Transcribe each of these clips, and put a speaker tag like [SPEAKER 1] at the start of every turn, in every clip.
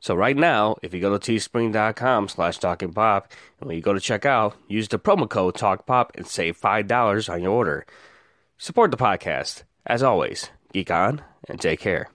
[SPEAKER 1] So right now, if you go to teespring.com slash talkingpop, and when you go to check out, use the promo code TalkPop and save $5 on your order. Support the podcast. As always, geek on and take care.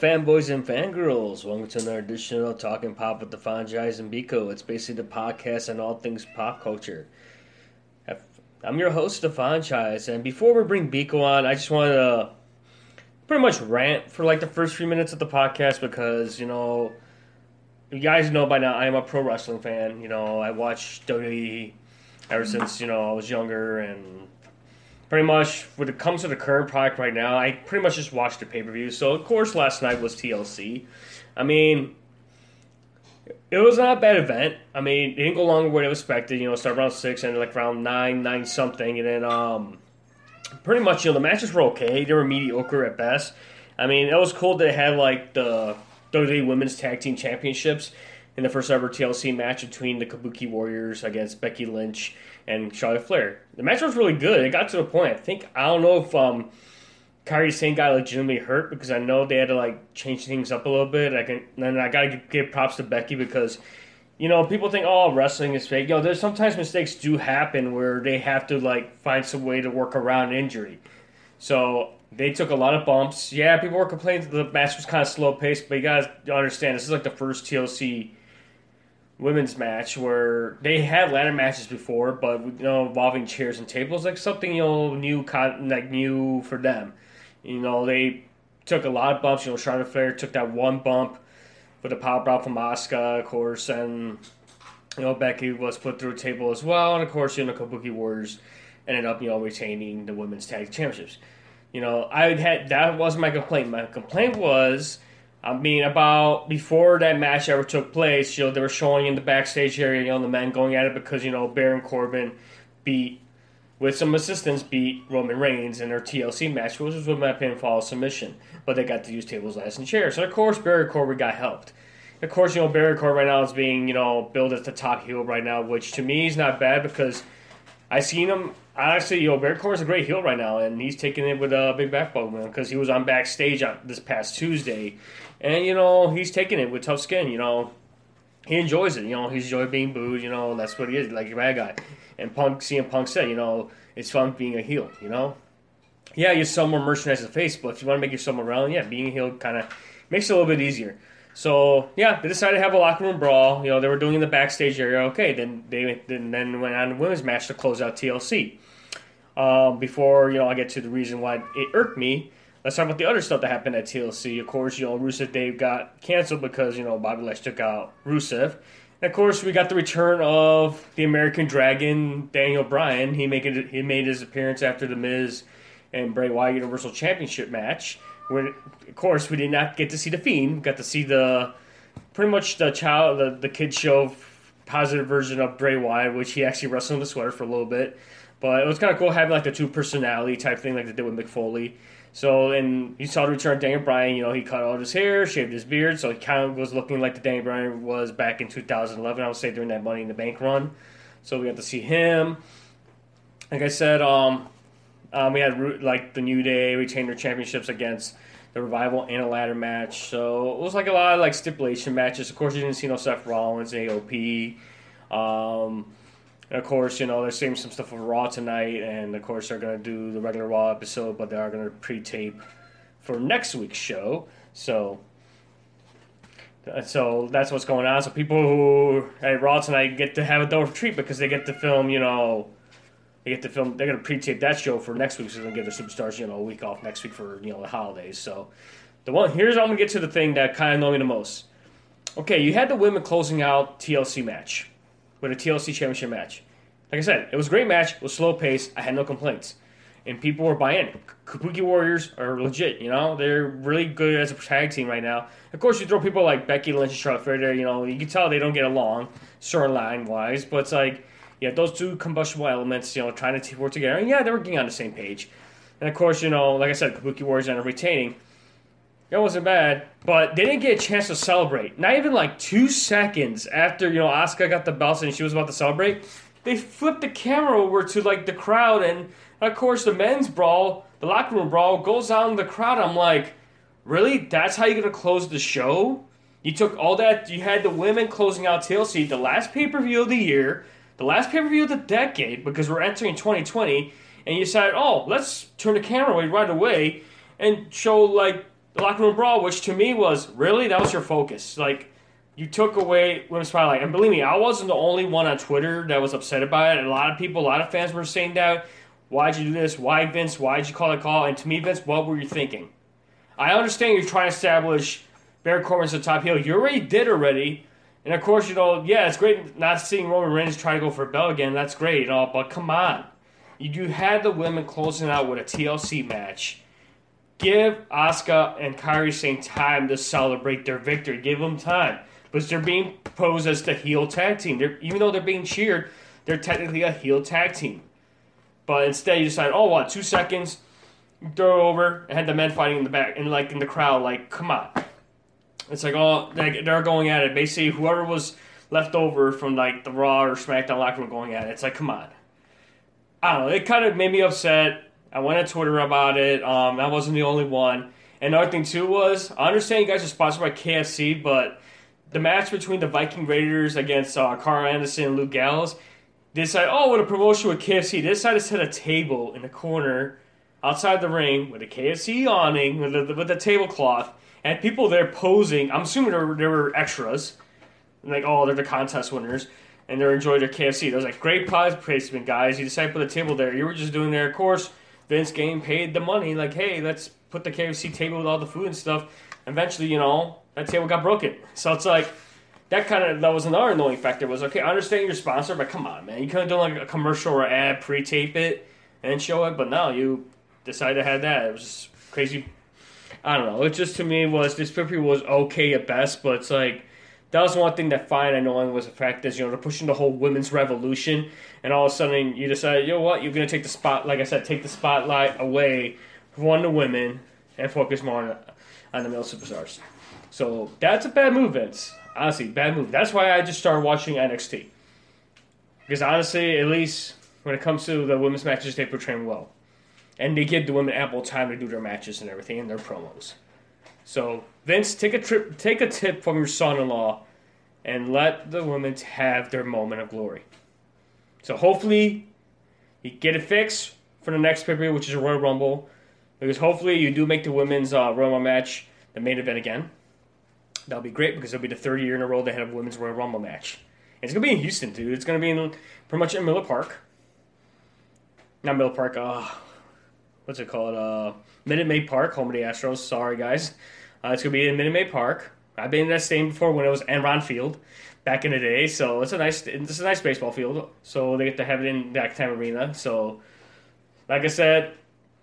[SPEAKER 1] Fanboys and fangirls? Welcome to another edition of Talking Pop with the Franchise and Biko. It's basically the podcast on all things pop culture. I'm your host, the Franchise, and before we bring Biko on, I just wanted to pretty much rant for like the first few minutes of the podcast because, you know, you guys know by now I am a pro wrestling fan. You know, I watch WWE ever since, you know, I was younger and pretty much when it comes to the current product right now, I pretty much just watched the pay per view. So of course, last night was TLC. I mean, it was not a bad event. I mean, it didn't go longer than expected. You know, start around six and like around nine, nine something, and then um, pretty much you know the matches were okay. They were mediocre at best. I mean, it was cool they had like the WWE Women's Tag Team Championships in the first ever TLC match between the Kabuki Warriors against Becky Lynch and Charlotte Flair. The match was really good. It got to the point. I think I don't know if um, Kairi Sane got legitimately hurt because I know they had to like change things up a little bit. I can then I gotta give props to Becky because you know people think oh wrestling is fake. Yo, there's sometimes mistakes do happen where they have to like find some way to work around injury. So they took a lot of bumps. Yeah, people were complaining the match was kind of slow paced, but you guys understand this is like the first TLC women's match where they had ladder matches before, but you know involving chairs and tables, like something you know new, like new for them. You know they took a lot of bumps. You know Charlotte Flair took that one bump with the power bomb from Asuka, of course, and you know Becky was put through a table as well, and of course you know Kabuki Warriors ended up you know retaining the women's tag championships. You know I had that wasn't my complaint. My complaint was I mean, about before that match ever took place, you know, they were showing in the backstage area, you know, the men going at it because, you know, Baron Corbin beat, with some assistance, beat Roman Reigns in their TLC match, which was with my pinfall submission. But they got to use tables, ladders, and chairs. And of course, Baron Corbin got helped. Of course, you know, Baron Corbin right now is being, you know, billed as the top heel right now, which to me is not bad because I seen him. Honestly, you know, Baron Corbin's a great heel right now, and he's taking it with a big backbone, man, because he was on backstage on this past Tuesday and, you know, he's taking it with tough skin, you know. He enjoys it, you know, he's enjoying being booed, you know, that's what he is, like a bad guy. And Punk, CM Punk said, you know, it's fun being a heel, you know. Yeah, you sell more merchandise a face, but if you want to make yourself around, yeah, being a heel kind of makes it a little bit easier. So yeah, they decided to have a locker room brawl. You know, they were doing in the backstage area. Okay, then they then, then went on a women's match to close out TLC. Um, before you know, I get to the reason why it irked me Let's talk about the other stuff that happened at TLC. Of course, you know, Rusev Day got canceled because, you know, Bobby Lashley took out Rusev. And of course, we got the return of the American Dragon, Daniel Bryan. He made it, he made his appearance after The Miz and Bray Wyatt Universal Championship match. Where, of course, we did not get to see the Fiend. We got to see the pretty much the child, the, the kid show positive version of Bray Wyatt, which he actually wrestled in the sweater for a little bit. But it was kind of cool having like the two personality type thing like they did with Mick Foley. So, and you saw the return of Daniel Bryan. You know, he cut all his hair, shaved his beard, so he kind of was looking like the Daniel Bryan was back in 2011. I would say during that Money in the Bank run. So we got to see him. Like I said, um, um, we had like the New Day retain their championships against the Revival and a ladder match. So it was like a lot of like stipulation matches. Of course, you didn't see no Seth Rollins, AOP. Um, and of course, you know they're saving some stuff for Raw tonight, and of course they're gonna do the regular Raw episode, but they are gonna pre-tape for next week's show. So, so that's what's going on. So people who at Raw tonight get to have a double treat because they get to film, you know, they get to film. They're gonna pre-tape that show for next week, so they're gonna give the superstars, you know, a week off next week for you know the holidays. So, the one here's I'm gonna get to the thing that kind of annoyed me the most. Okay, you had the women closing out TLC match with a TLC Championship match. Like I said, it was a great match. It was slow pace. I had no complaints, and people were buying. Kabuki Warriors are legit. You know, they're really good as a tag team right now. Of course, you throw people like Becky Lynch and Charlotte Flair there. You know, you can tell they don't get along storyline wise, but it's like yeah, those two combustible elements, you know, trying to work together. And yeah, they were getting on the same page. And of course, you know, like I said, Kabuki Warriors ended up retaining. That wasn't bad, but they didn't get a chance to celebrate. Not even like two seconds after you know Asuka got the belt and she was about to celebrate, they flipped the camera over to like the crowd, and of course the men's brawl, the locker room brawl, goes on in the crowd. I'm like, really? That's how you're gonna close the show? You took all that. You had the women closing out TLC, the last pay per view of the year, the last pay per view of the decade, because we're entering 2020, and you decided, oh, let's turn the camera away right away and show like the locker room brawl, which to me was really that was your focus. Like you took away women's spotlight, and believe me, I wasn't the only one on Twitter that was upset about it. A lot of people, a lot of fans were saying that. Why'd you do this? Why Vince? Why'd you call it call? And to me, Vince, what were you thinking? I understand you're trying to establish Baron Corbin's the top heel. You already did already. And of course, you know, yeah, it's great not seeing Roman Reigns try to go for a belt again. That's great, you know, but come on. You had the women closing out with a TLC match Give Asuka and Kairi Sane time to celebrate their victory. Give them time. Because they're being posed as the heel tag team. They're, even though they're being cheered, they're technically a heel tag team. But instead, you decide, oh, what, two seconds, throw over, and had the men fighting in the back, and like in the crowd, like, come on. It's like, oh, they're going at it. Basically, whoever was left over from like the Raw or SmackDown locker room going at it, it's like, come on. I don't know. It kind of made me upset I went on Twitter about it. Um, I wasn't the only one. And another thing too was I understand you guys are sponsored by KFC, but the match between the Viking Raiders against uh, Karl Anderson and Luke Gallows, they decided, oh, what a promotion with KFC. They decided to set a table in the corner outside the ring with a KFC awning with a, with the tablecloth and people there posing. I'm assuming there were, there were extras, like oh, they're the contest winners, and they're enjoying their KFC. There was like great product placement, guys. You decided to put a table there. You were just doing there, of course Vince Game paid the money, like, hey, let's put the KFC table with all the food and stuff. Eventually, you know, that table got broken. So it's like that kind of that was another annoying factor. Was okay, I understand you're sponsored, but come on, man, you could have done like a commercial or ad, pre-tape it, and show it. But now you decided to have that. It was just crazy. I don't know. It just to me was this pay was okay at best, but it's like that was one thing that find annoying was the fact that you know they're pushing the whole women's revolution, and all of a sudden you decide, you know what, you're gonna take the spot, like I said, take the spotlight away from the women and focus more on, on the male superstars. So that's a bad move, Vince. Honestly, bad move. That's why I just started watching NXT. Because honestly, at least when it comes to the women's matches, they portray them well, and they give the women ample time to do their matches and everything and their promos. So Vince, take a trip, take a tip from your son-in-law, and let the women have their moment of glory. So hopefully, you get it fixed for the next pay which is a Royal Rumble, because hopefully you do make the women's uh, Royal Rumble match the main event again. That'll be great because it'll be the third year in a row they have a women's Royal Rumble match. And it's gonna be in Houston, dude. It's gonna be in pretty much in Miller Park. Not Miller Park. Uh, what's it called? Uh, Minute Maid Park, home of the Astros. Sorry, guys. Uh, it's going to be in Minute Maid Park. I've been in that stadium before when it was Enron Field back in the day. So it's a nice it's a nice baseball field. So they get to have it in that time arena. So like I said,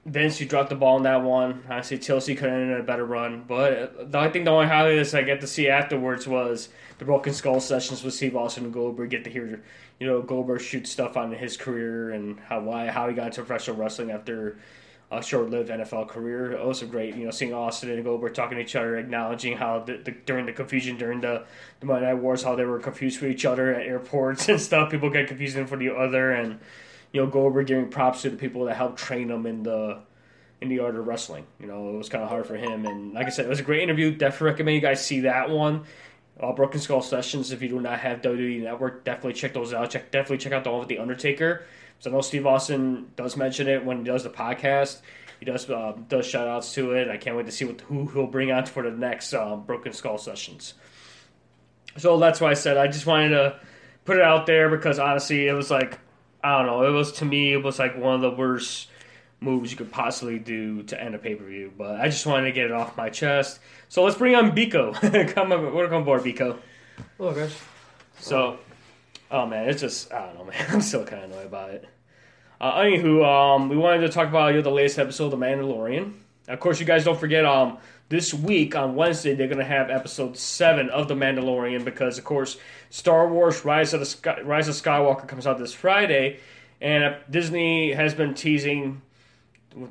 [SPEAKER 1] Vince, you dropped the ball in that one. Honestly, Chelsea could have ended a better run. But the, I think the only highlight that I get to see afterwards was the Broken Skull sessions with Steve Austin and Goldberg. Get to hear, you know, Goldberg shoot stuff on his career and how why how he got into professional wrestling after a short-lived NFL career. Oh, also great, you know, seeing Austin and Goldberg talking to each other, acknowledging how the, the, during the confusion during the, the Monday Night Wars, how they were confused for each other at airports and stuff. People get confused for the other, and you know, Goldberg giving props to the people that helped train him in the in the art of wrestling. You know, it was kind of hard for him, and like I said, it was a great interview. Definitely recommend you guys see that one. Broken Skull sessions. If you do not have WWE Network, definitely check those out. Check definitely check out the one with the Undertaker. So I know Steve Austin does mention it when he does the podcast. He does uh, does shout outs to it. I can't wait to see what who he'll bring out for the next um, Broken Skull sessions. So that's why I said I just wanted to put it out there because honestly, it was like I don't know. It was to me, it was like one of the worst moves you could possibly do to end a pay per view. But I just wanted to get it off my chest. So let's bring on Biko. come on, welcome aboard, Biko.
[SPEAKER 2] Hello, guys.
[SPEAKER 1] So, oh man, it's just I don't know, man. I'm still kind of annoyed about it. Uh, anywho, um, we wanted to talk about you know, the latest episode of The Mandalorian. Of course, you guys don't forget um, this week on Wednesday they're going to have episode seven of The Mandalorian because, of course, Star Wars: Rise of the Sky- Rise of Skywalker comes out this Friday, and uh, Disney has been teasing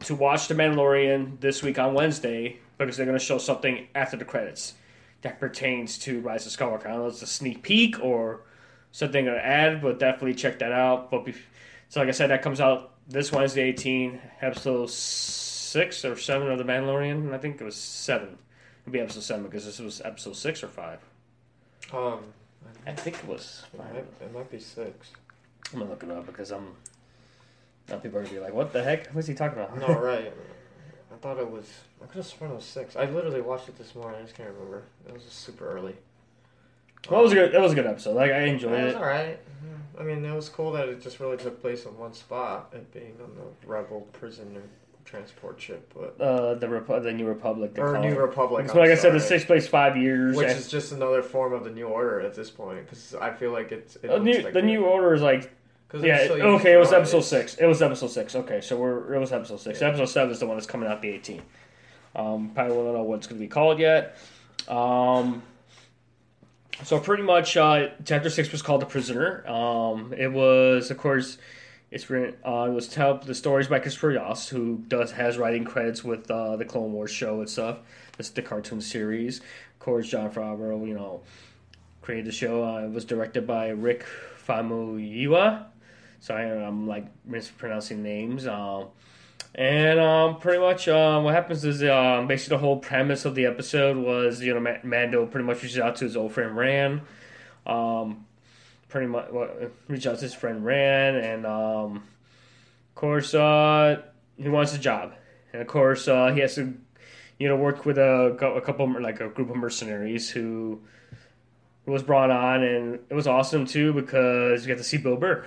[SPEAKER 1] to watch The Mandalorian this week on Wednesday because they're going to show something after the credits that pertains to Rise of Skywalker. I don't know if it's a sneak peek or something to add, but definitely check that out. But so, like I said, that comes out this Wednesday, 18, episode six or seven of The Mandalorian. I think it was seven. It'd be episode seven because this was episode six or five.
[SPEAKER 2] Um,
[SPEAKER 1] I think it was.
[SPEAKER 2] it might, it might be six.
[SPEAKER 1] I'm gonna look it up because I'm. Now people are gonna be like, "What the heck? What's he talking about?"
[SPEAKER 2] No, right. I thought it was. I could have sworn it was six. I literally watched it this morning. I just can't remember. It was just super early.
[SPEAKER 1] Well, it was a good. It was a good episode. Like I enjoyed
[SPEAKER 2] It was
[SPEAKER 1] it.
[SPEAKER 2] alright. I mean, it was cool that it just really took place in one spot, it being on the Rebel prisoner transport ship, but
[SPEAKER 1] Uh, the Repu- the New Republic.
[SPEAKER 2] or New
[SPEAKER 1] it.
[SPEAKER 2] Republic.
[SPEAKER 1] So like I said, the
[SPEAKER 2] sorry.
[SPEAKER 1] six place five years.
[SPEAKER 2] which is just another form of the New Order at this point, because I feel like it's it
[SPEAKER 1] the new,
[SPEAKER 2] like
[SPEAKER 1] the new order is like. yeah.
[SPEAKER 2] so
[SPEAKER 1] okay, it was episode
[SPEAKER 2] It's-
[SPEAKER 1] six. It was episode six. Okay, so we're it was episode six.
[SPEAKER 2] Yeah.
[SPEAKER 1] Episode seven is the one that's coming out the 18th. Um, probably don't know what it's going to be called yet. Um, so pretty much, uh, chapter six was called "The Prisoner." Um, it was, of course, it's written. Uh, it was tell the stories by Christopher Yost, who does has writing credits with uh, the Clone Wars show and stuff. This is the cartoon series. Of course, Jon Favreau, you know, created the show. Uh, it was directed by Rick Famuyiwa. Sorry, I'm like mispronouncing names. Um, and um, pretty much um, what happens is um, basically the whole premise of the episode was you know Ma- Mando pretty much reaches out to his old friend Ran. Um, pretty much well, reach out to his friend Ran, and um, of course uh, he wants a job, and of course uh, he has to you know work with a, a couple like a group of mercenaries who was brought on, and it was awesome too because you get to see Bill Burr.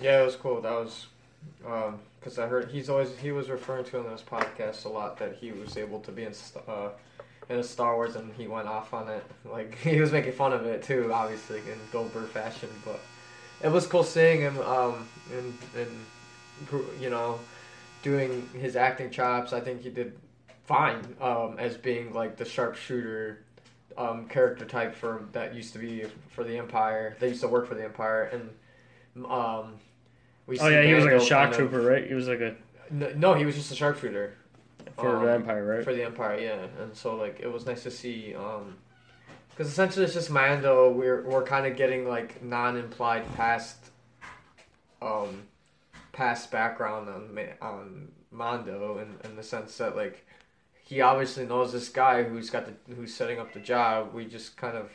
[SPEAKER 2] Yeah, it was cool. That was because I heard he's always he was referring to in those podcasts a lot that he was able to be in uh, in a Star Wars and he went off on it. Like he was making fun of it too, obviously in Burr fashion. But it was cool seeing him um in you know doing his acting chops. I think he did fine um as being like the sharpshooter. Um, character type for that used to be for the Empire. They used to work for the Empire, and um, we
[SPEAKER 1] Oh yeah, he was like a shock
[SPEAKER 2] kind of-
[SPEAKER 1] trooper, right? He was like a
[SPEAKER 2] no, no, he was just a sharpshooter
[SPEAKER 1] for
[SPEAKER 2] Um,
[SPEAKER 1] the Empire, right?
[SPEAKER 2] for the Empire. Yeah, and so like it was nice to see, um, because essentially it's just Mando. We're we're kind of getting like non-implied past, um, past background on on Mando in in the sense that like he obviously knows this guy who's got the who's setting up the job. We just kind of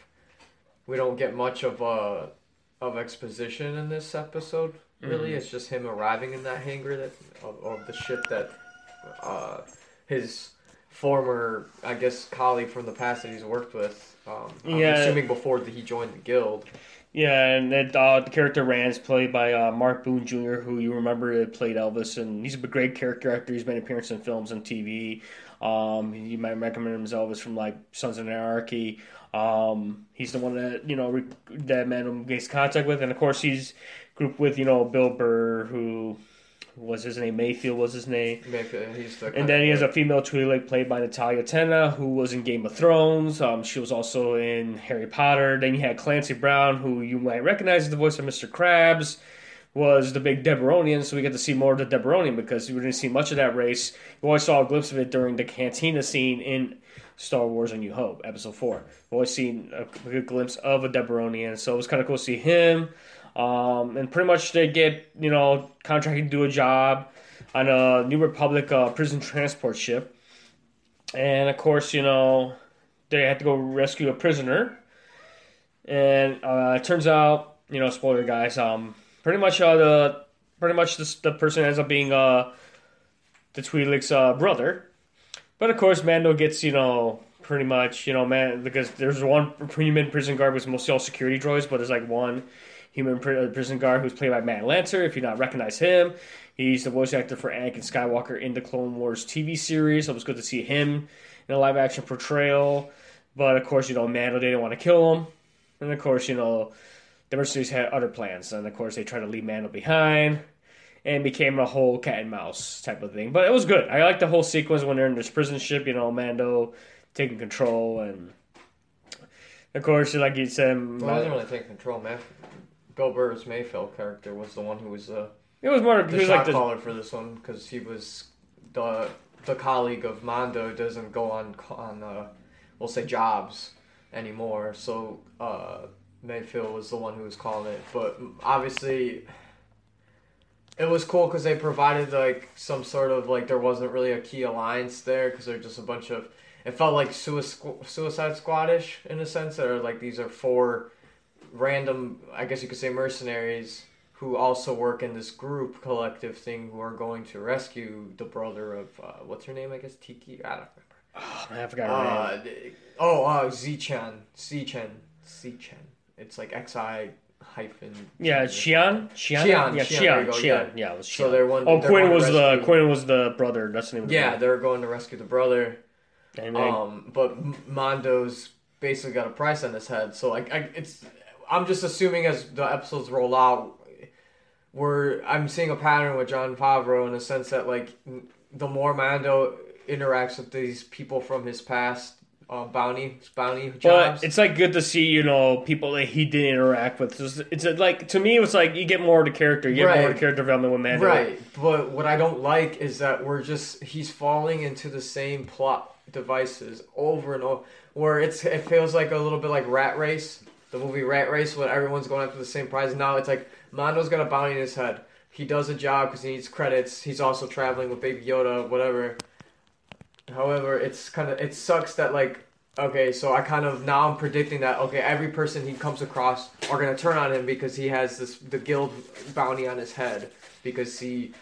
[SPEAKER 2] we don't get much of uh of exposition in this episode. Really,
[SPEAKER 1] Mhm.
[SPEAKER 2] it's just him arriving in that hangar that of, of the ship that uh, his former, I guess, colleague from the past that he's worked with. Um, I'm
[SPEAKER 1] Yeah.
[SPEAKER 2] assuming before that he joined the guild.
[SPEAKER 1] Yeah, and that uh, the character Ran's played by uh, Mark Boone Jr., who you remember played Elvis, and he's a great character actor. He's made appearances in films and TV. Um, you might recommend him as Elvis from like Sons of Anarchy. Um, he's the one that you know re- that Mando makes contact with, and of course he's grouped with you know Bill Burr, who was his name Mayfield was his name.
[SPEAKER 2] Mayfield, he's the
[SPEAKER 1] And then he has a female Twi'lek played by Natalia Tena, who was in Game of Thrones. Um, she was also in Harry Potter. Then you had Clancy Brown, who you might recognize as the voice of Mr. Krabs, was the big Devaronian. So we get to see more of the Devaronian because we didn't see much of that race. We always saw a glimpse of it during the cantina scene in Star Wars: A New Hope, Episode Four. We always seen a good glimpse of a Devaronian, so it was kind of cool to see him. Um, and pretty much they get you know contracted to do a job on a New Republic uh, prison transport ship, and of course you know they had to go rescue a prisoner, and uh, it turns out you know spoiler guys um pretty much uh, the pretty much the person ends up being uh the Twi'lek's uh, brother, but of course Mando gets you know pretty much you know man because there's one human prison guard was mostly all security droids, but there's like one human uh, prison guard who's played by Matt Lanter. If you not recognize him, he's the voice actor for Anakin Skywalker in the Clone Wars TV series. So it was good to see him in a live action portrayal. But of course, you know, Mando didn't want to kill him, and of course, you know, the mercenaries had other plans, and of course, they tried to leave Mando behind. And became a whole cat and mouse type of thing, but it was good. I like the whole sequence when they're in this prison ship. You know, Mando taking control, and of course, like you said,
[SPEAKER 2] Well, I wasn't really take control, man. Bill Burr's Mayfield character was the one who was uh,
[SPEAKER 1] it was more.
[SPEAKER 2] the
[SPEAKER 1] was
[SPEAKER 2] shot
[SPEAKER 1] like the,
[SPEAKER 2] caller for this one because he was the the colleague of Mondo doesn't go on on uh, we'll say jobs anymore. So uh, Mayfield was the one who was calling it, but obviously. It was cool because they provided like some sort of like there wasn't really a key alliance there because they're just a bunch of it felt like Suicide Suicide Squadish in a sense that are like these are four random I guess you could say mercenaries who also work in this group collective thing who are going to rescue the brother of uh, what's her name I guess Tiki I don't
[SPEAKER 1] oh, I forgot
[SPEAKER 2] remember
[SPEAKER 1] her
[SPEAKER 2] uh,
[SPEAKER 1] name.
[SPEAKER 2] oh uh, Zichan Zichan Zichan it's like X I hyphen
[SPEAKER 1] Yeah, Xian, Xian,
[SPEAKER 2] Xian,
[SPEAKER 1] yeah,
[SPEAKER 2] Xian,
[SPEAKER 1] Xian,
[SPEAKER 2] yeah.
[SPEAKER 1] yeah, it was Xian.
[SPEAKER 2] so they're one
[SPEAKER 1] oh,
[SPEAKER 2] they're
[SPEAKER 1] Quinn was the Quinn was the brother. That's the name of the
[SPEAKER 2] yeah
[SPEAKER 1] brother.
[SPEAKER 2] they're going to rescue the brother
[SPEAKER 1] then,
[SPEAKER 2] Um, but Mondo's basically got a price on his head. So like, I, it's I'm just assuming as the episodes roll out, we're I'm seeing a pattern with Jon Favreau in the sense that like the more Mando interacts with these people from his past uh, bounty bounty
[SPEAKER 1] but it's like good to see you know people that he didn't interact with. It's, it's like to me, it was like you get more of the character. You get more of the character development with Mando.
[SPEAKER 2] Right, but what I don't like is that we're just he's falling into the same plot devices over and over. Where it's it feels like a little bit like Rat Race, the movie Rat Race, when everyone's going after the same prize. Now it's like Mondo's got a bounty in his head. He does a job because he needs credits. He's also traveling with Baby Yoda, whatever. However, it's kind of it sucks that like okay, so I kind of now I'm predicting that okay, every person he comes across are gonna turn on him because he has this the guild bounty on his head because he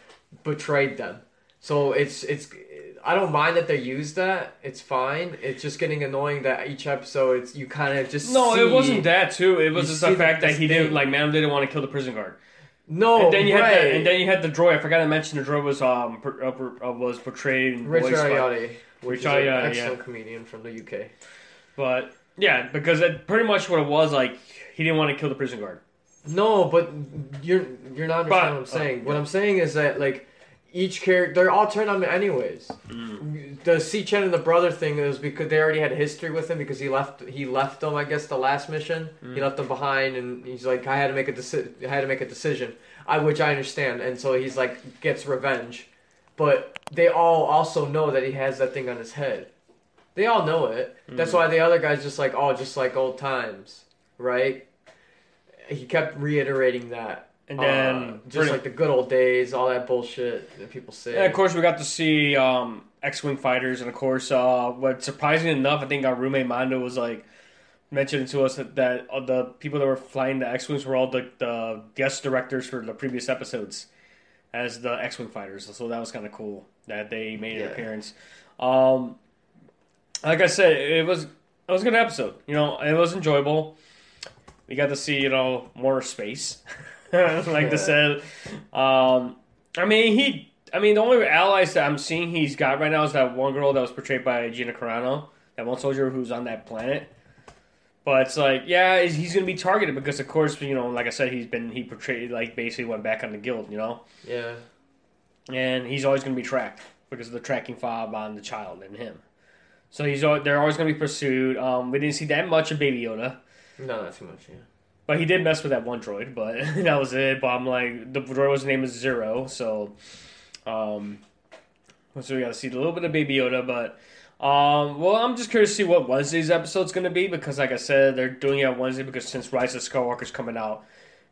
[SPEAKER 2] betrayed them. So it's it's I don't mind that they use that. It's fine. It's just getting annoying that each episode it's you kind of just
[SPEAKER 1] No,
[SPEAKER 2] see-
[SPEAKER 1] it wasn't that too. It was
[SPEAKER 2] you
[SPEAKER 1] just the fact that he didn't like Mando didn't want to kill the prison guard.
[SPEAKER 2] No,
[SPEAKER 1] and then you
[SPEAKER 2] right.
[SPEAKER 1] had the, and then you had the droid. I forgot to mention the droid was um per, uh, per- uh, was portrayed in
[SPEAKER 2] Rich
[SPEAKER 1] by-
[SPEAKER 2] Ayoade, which
[SPEAKER 1] Rich
[SPEAKER 2] is an
[SPEAKER 1] Ayoade,
[SPEAKER 2] excellent comedian from the UK.
[SPEAKER 1] But yeah, because it, pretty much what it was like, he didn't want to kill the prison guard.
[SPEAKER 2] No, but you're you're not understanding
[SPEAKER 1] But-
[SPEAKER 2] what I'm saying.
[SPEAKER 1] oh,
[SPEAKER 2] What. I'm saying is that like each character they're all turned on anyways.
[SPEAKER 1] Mm.
[SPEAKER 2] The C Chen and the brother thing is because they already had a history with him because he left he left them I guess the last mission
[SPEAKER 1] Mm.
[SPEAKER 2] he left them behind and he's like I had to make a deci- I had to make a decision I which I understand and so he's like gets revenge, but they all also know that he has that thing on his head. They all know it. That's
[SPEAKER 1] Mm.
[SPEAKER 2] why the other guy's just like oh just like old times, right? He kept reiterating that.
[SPEAKER 1] And then
[SPEAKER 2] Uh, just like the good old days, all that bullshit that people say.
[SPEAKER 1] And of course, we got to see um, X-wing fighters, and of course, uh, what surprising enough, I think our roommate Mando was like mentioning to us that, that uh, the people that were flying the X-wings were all the, the guest directors for the previous episodes as the X-wing fighters. So that was kind of cool that they made an appearance. Um, like I said, it was it was a good episode. You know, it was enjoyable. We got to see you know more space, like. I said. Um, I mean, he. I mean, the only allies that I'm seeing he's got right now is that one girl that was portrayed by Gina Carano, that one soldier who's on that planet. But it's like, yeah, he's- going to be targeted because, of course, you know, like I said, he's been he portrayed like basically went back on the guild, you know.
[SPEAKER 2] yeah.
[SPEAKER 1] and he's always going to be tracked because of the tracking fob on the child and him. So he's they're always going to be pursued. Um, we didn't see that much of Baby Yoda.
[SPEAKER 2] No, not too much. Yeah.
[SPEAKER 1] But he did mess with that one droid, but that was it. But I'm like, the droid was name is Zero, so um, so we got to see a little bit of Baby Yoda. But um, well, I'm just curious to see what Wednesday's episode's going to be because, like I said, they're doing it on Wednesday because since Rise of Skywalker's coming out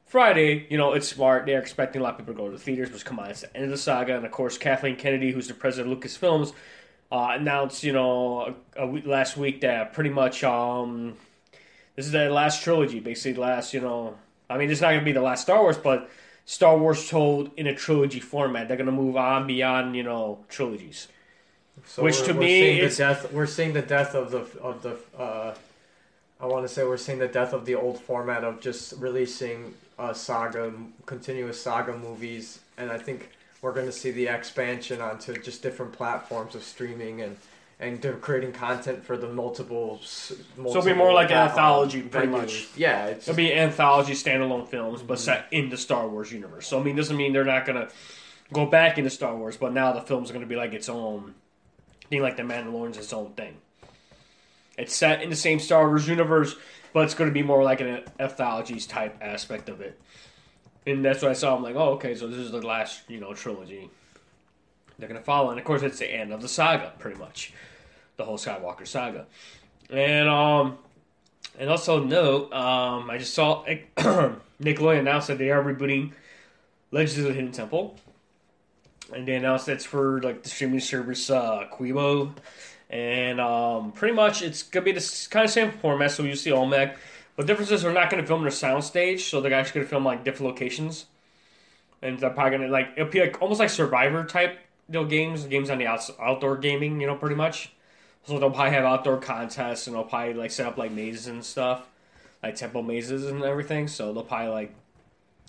[SPEAKER 1] Friday, you know it's smart. They're expecting a lot of people to go to the theaters, which come on, it's the end of the saga, and of course Kathleen Kennedy, who's the president of Lucasfilms, uh, announced, you know, a, a week, last week that pretty much um, this is the last trilogy, basically the last, you know, I mean, it's not going to be the last Star Wars, but Star Wars told in a trilogy format. They're going to move on beyond, you know, trilogies.
[SPEAKER 2] So
[SPEAKER 1] Which to me
[SPEAKER 2] seeing
[SPEAKER 1] is-
[SPEAKER 2] the death. We're seeing the death of the of the. Uh, I want to say we're seeing the death of the old format of just releasing a saga, continuous saga movies, and I think we're going to see the expansion onto just different platforms of streaming and and they're creating content for the multiple. multiple
[SPEAKER 1] it'll be more like an anthology, pretty
[SPEAKER 2] venues.
[SPEAKER 1] much.
[SPEAKER 2] Yeah, it's
[SPEAKER 1] It'll be anthology standalone films, but set in the Star Wars universe. So I mean, doesn't mean they're not gonna go back into Star Wars, but now the film's gonna be like its own thing, like the Mandalorian's its own thing. It's set in the same Star Wars universe, but it's gonna be more like an anthologies type aspect of it. And that's what I saw. I'm like, oh, okay, so this is the last, you know, trilogy they're gonna follow, and of course, it's the end of the saga, pretty much, the whole Skywalker saga. And um, and also note, um, I just saw Nickelodeon announced that they are rebooting Legends of the Hidden Temple, and they announced that's for like the streaming service uh, Quibi, and um, pretty much it's gonna be this kind of same format. So you see Olmec, but difference is they're not gonna film in a soundstage, so they're actually gonna film like different locations, and they're probably gonna like it'll be like almost like Survivor type you know games, games on the outs- outdoor gaming, you know, pretty much. So they'll probably have outdoor contests, and they'll probably like set up like mazes and stuff, like temple mazes and everything. So they'll probably like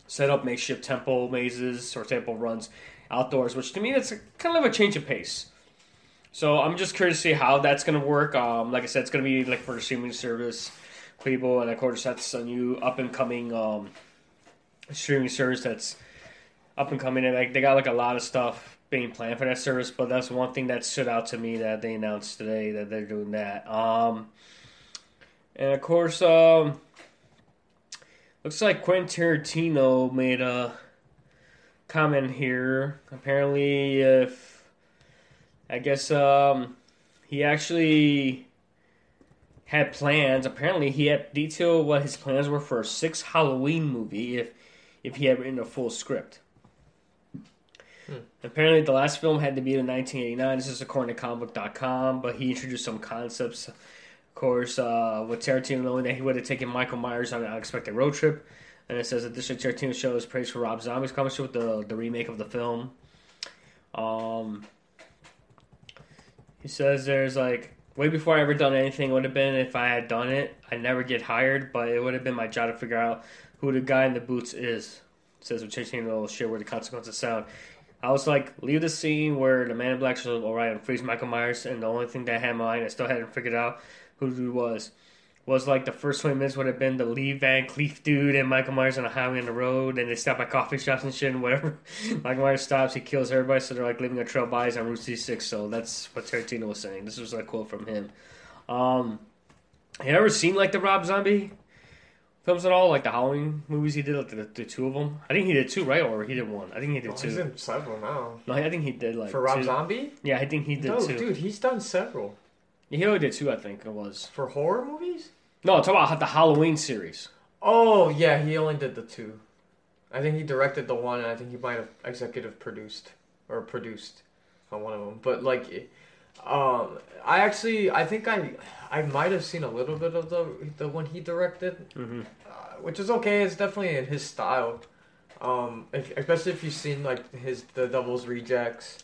[SPEAKER 1] set up makeshift temple mazes or temple runs outdoors, which to me that's kind of a change of pace. So I'm just curious to see how that's going to work. Um, like I said, it's going to be like for streaming service, people, and of course that's a new up and coming um, streaming service that's up and coming. And like they got like a lot of stuff being planned for that service, but that's one thing that stood out to me that they announced today that they're doing that. Um, and of course, um, looks like Quentin Tarantino made a comment here. Apparently, if I guess um, he actually had plans. Apparently, he had detailed what his plans were for a six Halloween movie if if he had written a full script. Apparently, the last film had to be in 1989. This is according to comicbook.com, but he introduced some concepts. Of course, uh, with Tarantino knowing that he would have taken Michael Myers on an unexpected road trip. And it says that District Tarantino shows praise for Rob Zombie's commentary with the, the remake of the film. Um, he says there's like, way before I ever done anything would have been if I had done it. I never get hired, but it would have been my job to figure out who the guy in the boots is. It says with Tarantino share where the consequences sound. I was like, leave the scene where the man in black up, alright, and freeze Michael Myers, and the only thing that I had in mind, I still hadn't figured out who the dude was, was like the first 20 minutes would have been the Lee Van Cleef dude and Michael Myers on a highway on the road, and they stop at coffee shops and shit and whatever. Michael Myers stops, he kills everybody, so they're like leaving a trail bodies on Route 66, so that's what Tarantino was saying. This was a quote from him. Um, you ever seen like the Rob Zombie films at all? Like the Halloween movies he did, like the, the two of them? I think he did two, right? Or he did one? I think he did
[SPEAKER 2] Oh, he's
[SPEAKER 1] two.
[SPEAKER 2] in several now.
[SPEAKER 1] No, I think he did like
[SPEAKER 2] For Rob
[SPEAKER 1] two.
[SPEAKER 2] Zombie?
[SPEAKER 1] Yeah, I think he did
[SPEAKER 2] No,
[SPEAKER 1] two.
[SPEAKER 2] dude, he's done several.
[SPEAKER 1] He only did two, I think it was.
[SPEAKER 2] For horror movies?
[SPEAKER 1] No, talk about the Halloween series.
[SPEAKER 2] Oh, yeah, he only did the two. I think he directed the one, and I think he might have executive produced or produced on one of them. But like, um, I actually, I think I, I might have seen a little bit of the the one he directed,
[SPEAKER 1] Mm-hmm.
[SPEAKER 2] uh, which is okay. It's definitely in his style. Um, if, especially if you've seen like his the Devil's Rejects.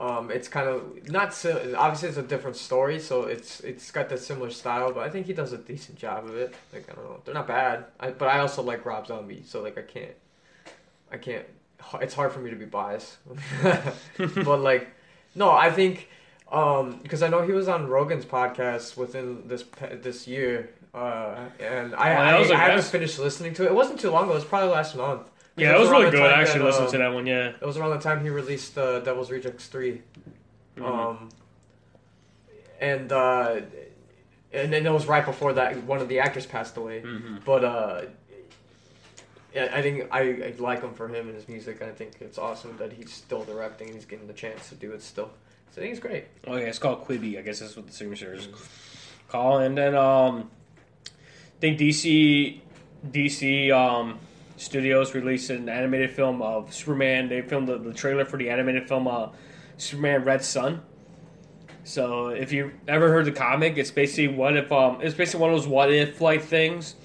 [SPEAKER 2] Um, it's kind of not si- obviously it's a different story, so it's it's got that similar style, but I think he does a decent job of it. Like I don't know, they're not bad. I, but I also like Rob Zombie, so like I can't, I can't. It's hard for me to be biased. but like, no, I think because I know he was on Rogan's podcast within this this year, uh, and I
[SPEAKER 1] that
[SPEAKER 2] I, I haven't finished listening to it. It wasn't too long ago. It was probably last month.
[SPEAKER 1] Yeah,
[SPEAKER 2] It
[SPEAKER 1] was really good. I actually
[SPEAKER 2] that,
[SPEAKER 1] listened
[SPEAKER 2] um,
[SPEAKER 1] to that one. Yeah.
[SPEAKER 2] It was around the time he released uh, Devil's Rejects 3.
[SPEAKER 1] Mhm.
[SPEAKER 2] Um, and uh, and then it was right before that one of the actors passed away.
[SPEAKER 1] Mhm.
[SPEAKER 2] But uh, yeah, I think I, I like him for him and his music. I think it's awesome that he's still directing and he's getting the chance to do it still. So I think it's great.
[SPEAKER 1] Oh yeah, it's called Quibi. I guess that's what the signature is called. And then um, I think DC DC um, Studios released an animated film of Superman. They filmed the, the trailer for the animated film uh, Superman Red Sun. So if you ever heard the comic, it's basically what if um, it's basically one of those what if like things.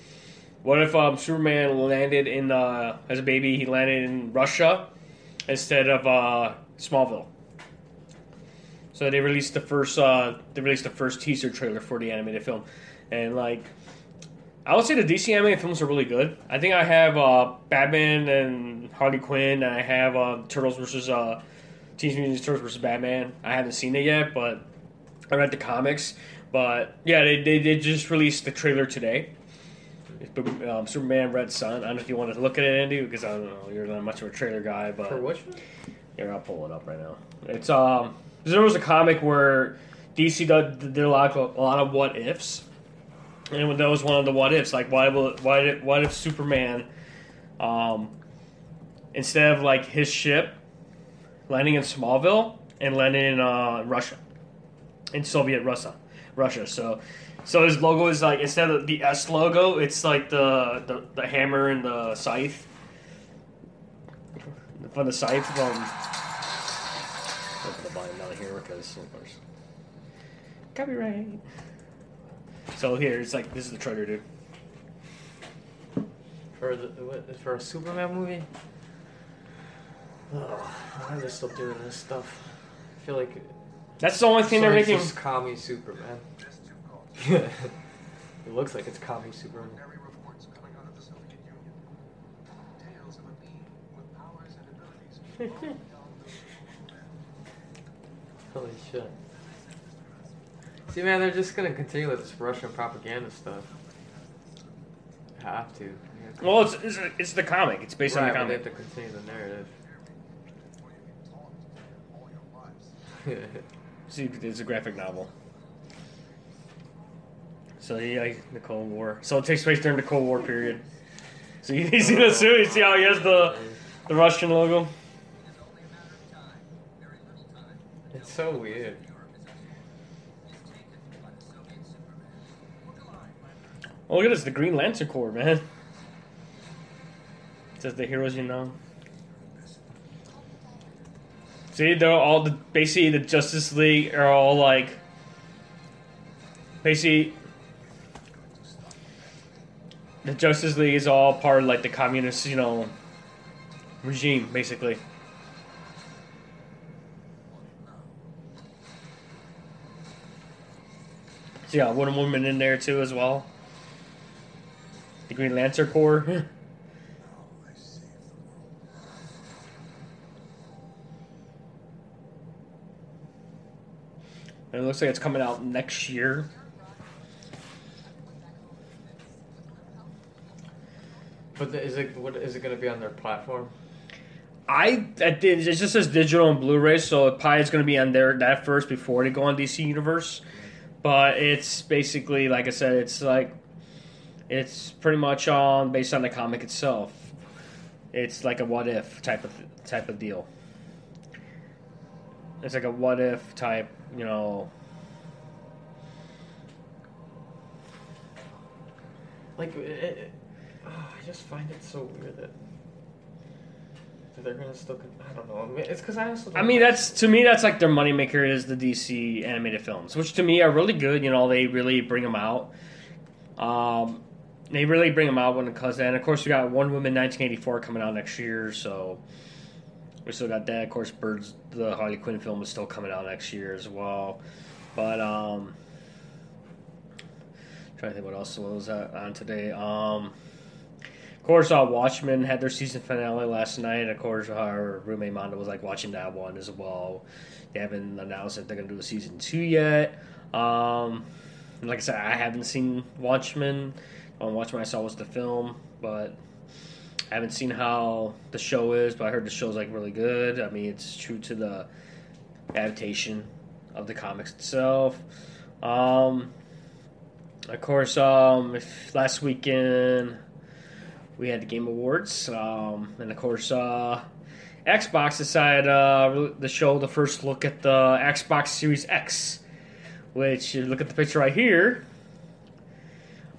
[SPEAKER 1] What if um, Superman landed in uh, as a baby? He landed in Russia instead of uh, Smallville. So they released the first uh, they released the first teaser trailer for the animated film, and like I would say the DC animated films are really good. I think I have uh, Batman and Harley Quinn, and I have uh, Turtles versus uh, Teenage Mutant Ninja Turtles versus Batman. I haven't seen it yet, but I read the comics. But yeah, they they did just released the trailer today. Um, Superman Red Sun. I don't know if you want to look at it, Andy, because I don't know you're not much of a trailer guy, but
[SPEAKER 2] For which one?
[SPEAKER 1] here, I'll pull it up right now. It's um, there was a comic where DC did, a lot of a lot of what ifs, and that was one of the what ifs. Like, why will why did what if Superman, um, instead of like his ship landing in Smallville and landing in uh, Russia, in Soviet Russia, Russia. So, so his logo is like instead of the S logo, it's like the the, the hammer and the scythe. From the scythe from Put the volume down here because of course copyright. So here it's like this is the trailer, dude.
[SPEAKER 2] For the what, for a Superman movie? Oh, why are they still doing this stuff? I feel like
[SPEAKER 1] That's the only thing they're
[SPEAKER 2] Sony's
[SPEAKER 1] making.
[SPEAKER 2] just commie Superman. it looks like it's commie Superman. Holy shit. See, man, they're just gonna continue with this Russian propaganda stuff. Have to. Have to-
[SPEAKER 1] Well, it's, it's it's the comic. It's based
[SPEAKER 2] right,
[SPEAKER 1] on the
[SPEAKER 2] comic. they have to continue the narrative.
[SPEAKER 3] What you've been taught all your lives.
[SPEAKER 1] See, it's a graphic novel. So yeah, the Cold War. So it takes place during the Cold War period. So you, you see the suit. You see how he has the the Russian logo.
[SPEAKER 2] It's so weird.
[SPEAKER 1] Oh, look at this, the Green Lantern Corps, man. It says the heroes you know. See, they're all the basically the Justice League are all like basically the Justice League is all part of like the communist, you know, regime, basically. So yeah, Wonder Woman in there too as well. The Green Lantern Corps.
[SPEAKER 3] I saved the world.
[SPEAKER 1] And it looks like it's coming out next year.
[SPEAKER 2] But the, is it what is it gonna be on their platform?
[SPEAKER 1] I, it just says digital and Blu-ray, so it probably is going to be on there that first before they go on DC Universe. But it's basically, like I said, it's like it's pretty much on based on the comic itself. It's like a what if type of type of deal. It's like a what if type, you know.
[SPEAKER 2] Like, it, it, oh, I just find it so weird that, they're gonna still. con- I don't know. I mean, it's because I also.
[SPEAKER 1] I mean, that's to me, that's like their moneymaker is the DC animated films, which to me are really good. You know, they really bring them out. Um, they really bring them out when it comes. And of course, we got Wonder Woman 1984 coming out next year, so we still got that. Of course, Birds, the Harley Quinn film is still coming out next year as well. But um, trying to think what else was on today. Um, course, uh, Watchmen had their season finale last night. Of course, our roommate Mondo was like watching that one as well. They haven't announced that they're gonna do a season two yet. Um, like I said, I haven't seen Watchmen. On Watchmen, I saw was the film, but I haven't seen how the show is, but I heard the show's like really good. I mean, it's true to the adaptation of the comics itself. Um, of course, um, if last weekend we had the Game Awards, um, and of course, uh, Xbox decided uh, to show the first look at the Xbox Series X, which you look at the picture right here.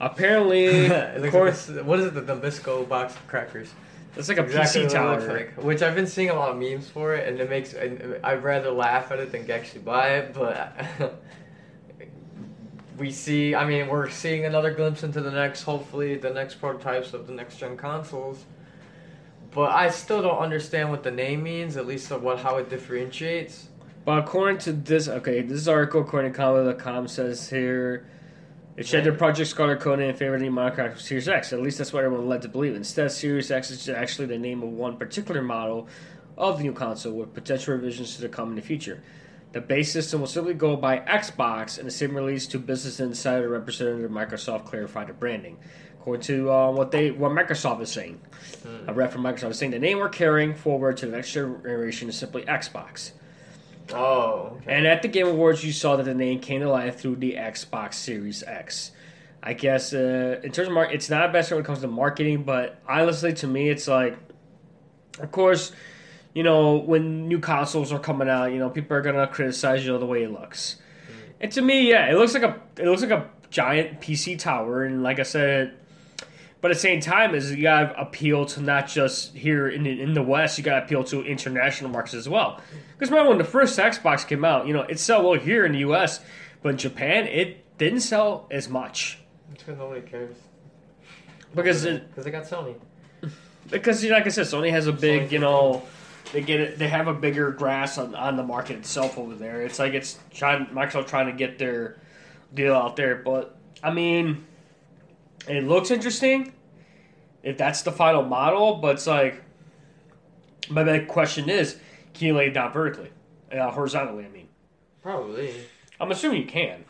[SPEAKER 1] Apparently, of course,
[SPEAKER 2] like what is it? The Nabisco box of crackers.
[SPEAKER 1] it's like a
[SPEAKER 2] Exactly
[SPEAKER 1] PC tower.
[SPEAKER 2] like. Which I've been seeing a lot of memes for it, and it makes. and I'd rather laugh at it than actually buy it, but. We see, I mean, we're seeing another glimpse into the next, hopefully, the next prototypes of the next gen consoles. But I still don't understand what the name means, at least of what how it differentiates.
[SPEAKER 1] But according to this, okay, this article according to Combo.com says here, it shed their Project Scarlett code in favor of the Minecraft Series X. At least that's what everyone led to believe. Instead, Series X is actually the name of one particular model of the new console with potential revisions to come in the future. The base system will simply go by Xbox, and the same release to Business Insider representative Microsoft clarified the branding. According to uh, what they what Microsoft is saying, a rep from Microsoft is saying the name we're carrying forward to the next generation is simply Xbox.
[SPEAKER 2] Oh, okay.
[SPEAKER 1] And at the Game Awards, you saw that the name came to life through the Xbox Series X. I guess uh, in terms of market, it's not best when it comes to marketing, but honestly, to me, it's like, of course, you know, when new consoles are coming out, you know, people are gonna criticize you know the way it looks. Mm. And to me, yeah, it looks like a it looks like a giant PC tower, and like I said, but at the same time, is you got to appeal to not just here in the, in the West, you got to appeal to international markets as well. Because remember when the first Xbox came out, you know it sold well here in the U.S., but in Japan it didn't sell as much
[SPEAKER 2] because nobody cares.
[SPEAKER 1] because it,
[SPEAKER 2] Because they got Sony.
[SPEAKER 1] because you know, like I said, Sony has a big
[SPEAKER 2] Sony
[SPEAKER 1] you know they get it they have a bigger grasp on, on the market itself over there. It's like it's trying Microsoft trying to get their deal out there, but I mean, it looks interesting if that's the final model, but it's like my big question is, can you lay it down vertically, uh, horizontally? I mean,
[SPEAKER 2] Probably.
[SPEAKER 1] I'm assuming you can.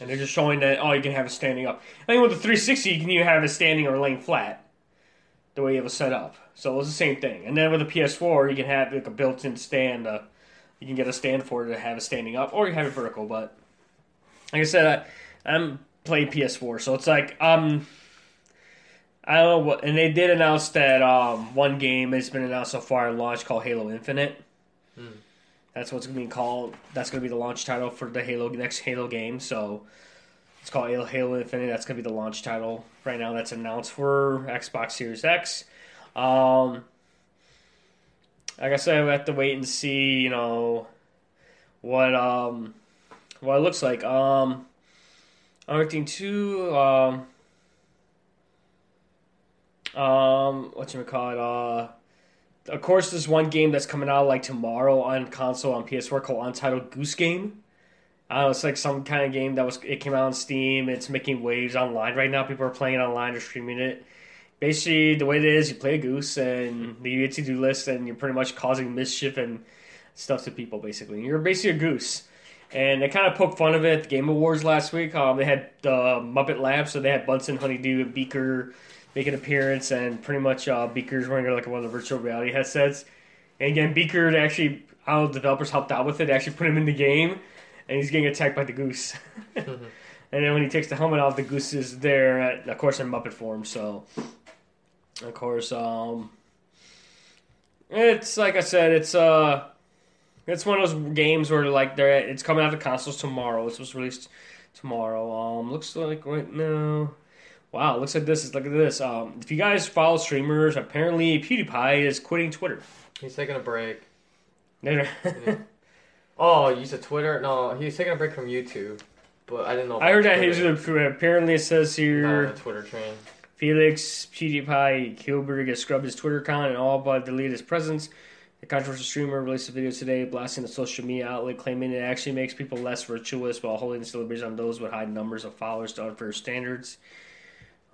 [SPEAKER 1] And they're just showing that oh, you can have it standing up. I think with the 360, you can either have it standing or laying flat, the way you have it set up. So it's the same thing. And then with the PS4, you can have like a built-in stand. Uh, you can get a stand for it to have it standing up, or you have it vertical. But like I said, I, I'm playing PS4, so it's like um, I don't know what. And they did announce that um, one game has been announced so far at launch called Halo Infinite. That's what's going to be called. That's going to be the launch title for the Halo next Halo game. So it's called Halo, Infinite. That's going to be the launch title right now. That's announced for Xbox Series X. Um, I said, we have to wait and see. You know what um what it looks like. Um, other thing too. Um, um, what call it? Uh of course, there's one game that's coming out like tomorrow on console on PS4 called Untitled Goose Game. I don't know, it's like some kind of game that was it came out on Steam. It's making waves online right now. People are playing it online or streaming it. Basically, the way it is, you play a goose and you get to do list, and you're pretty much causing mischief and stuff to people. Basically, you're basically a goose. And they kind of poked fun of it at the Game Awards last week. Um, they had the Muppet Lab, so they had Bunsen, Honeydew, and Beaker make an appearance, and pretty much uh, Beaker's wearing like one of the virtual reality headsets. And again, Beaker actually, how developers helped out with it, they actually put him in the game, and he's getting attacked by the goose. and then when he takes the helmet off, the goose is there, at, of course, in Muppet form. So, of course, um, it's like I said, it's uh, it's one of those games where like they're it's coming out of the consoles tomorrow. This was released tomorrow. Um, looks like right now. Wow, looks like this is look at this. Um, if you guys follow streamers, apparently PewDiePie is quitting Twitter.
[SPEAKER 2] He's taking a break. Oh, you said Twitter? No, he was taking a break from YouTube. But I didn't know.
[SPEAKER 1] I heard that
[SPEAKER 2] he
[SPEAKER 1] he's apparently it says
[SPEAKER 2] on
[SPEAKER 1] here
[SPEAKER 2] the Twitter train.
[SPEAKER 1] Felix PewDiePie Kjellberg has scrubbed his Twitter account and all but deleted his presence. The controversial streamer released a video today blasting the social media outlet, claiming it actually makes people less virtuous while holding celebrities on those with high numbers of followers to unfair standards.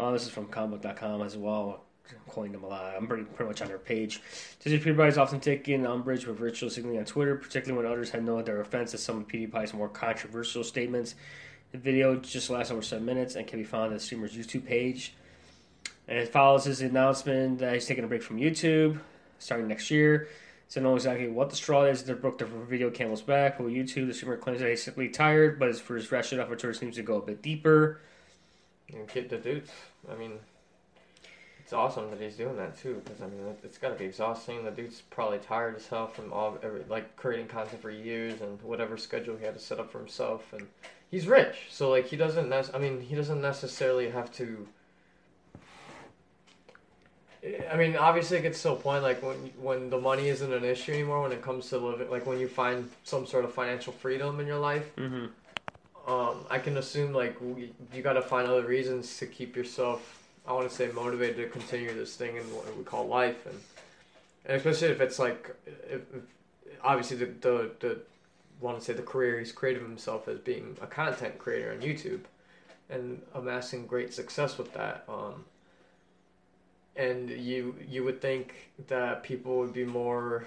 [SPEAKER 1] Oh, this is from comicbook.com as well. Quoting them a lot. I'm pretty, pretty much on their page. PewDiePie is often taken umbrage with virtual signaling on Twitter, particularly when others have noted their offense at some of PewDiePie's more controversial statements. The video just lasts over seven minutes and can be found on the streamer's YouTube page. And it follows his announcement that he's taking a break from YouTube starting next year. To know exactly what the straw is, they broke the video camel's back. With YouTube, the streamer claims that he's simply tired, but his his ratchet opportunity seems to go a bit deeper.
[SPEAKER 2] And keep the dudes. I mean, it's awesome that he's doing that too. Because I mean, it- it's got to be exhausting. The dude's probably tired as hell from all every, like creating content for years and whatever schedule he had to set up for himself. And he's rich, so like he doesn't. Nec- I mean, he doesn't necessarily have to. I mean, obviously, it gets to a point like when when the money isn't an issue anymore. When it comes to living, like when you find some sort of financial freedom in your life,
[SPEAKER 1] Mm-hmm.
[SPEAKER 2] um, I can assume like you got to find other reasons to keep yourself. I want to say motivated to continue this thing in what we call life, and and especially if it's like, if, if obviously the the the want to say the career he's created himself as being a content creator on YouTube, and amassing great success with that. Um, and you you would think that people would be more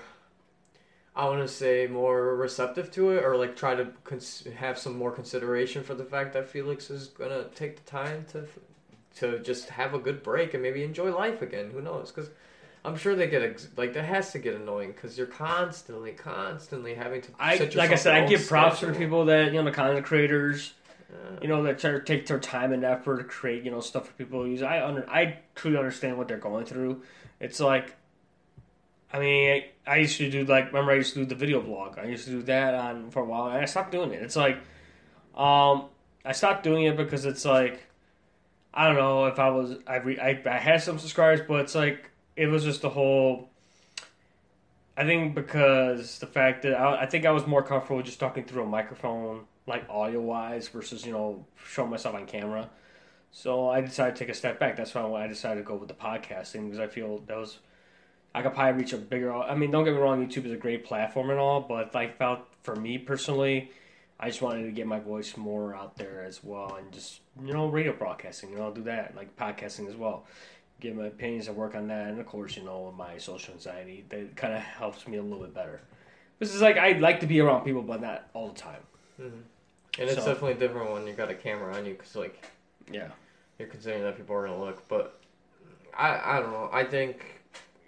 [SPEAKER 2] I want to say more receptive to it, or like try to cons- have some more consideration for the fact that Felix is gonna take the time to to just have a good break and maybe enjoy life again. Who knows? Because I'm sure they get ex- like that has to get annoying because you're constantly, constantly having to.
[SPEAKER 1] I like I said, I give props for people that you know the content creators,
[SPEAKER 2] Yeah.
[SPEAKER 1] you know that try to take their time and effort to create you know stuff for people to use. I under I truly understand what they're going through. It's like, I mean, I, I used to do like remember I used to do the video blog. I used to do that on for a while, and I stopped doing it. It's like, um, I stopped doing it because it's like, I don't know if I was I re, I, I had some subscribers, but it's like it was just the whole. I think because the fact that I, I think I was more comfortable just talking through a microphone, like audio wise, versus you know showing myself on camera. So I decided to take a step back. That's why I decided to go with the podcasting because I feel that was I could probably reach a bigger. I mean, don't get me wrong, YouTube is a great platform and all, but I felt for me personally, I just wanted to get my voice more out there as well, and just you know radio broadcasting. You know, I'll do that like podcasting as well. Give my opinions and work on that, and of course, you know, my social anxiety that kind of helps me a little bit better. This is like I like to be around people, but not all the time.
[SPEAKER 2] Mhm. And it's
[SPEAKER 1] So-
[SPEAKER 2] definitely different when you got a camera on you because like
[SPEAKER 1] Yeah.
[SPEAKER 2] you're considering that people are gonna look. But I I don't know. I think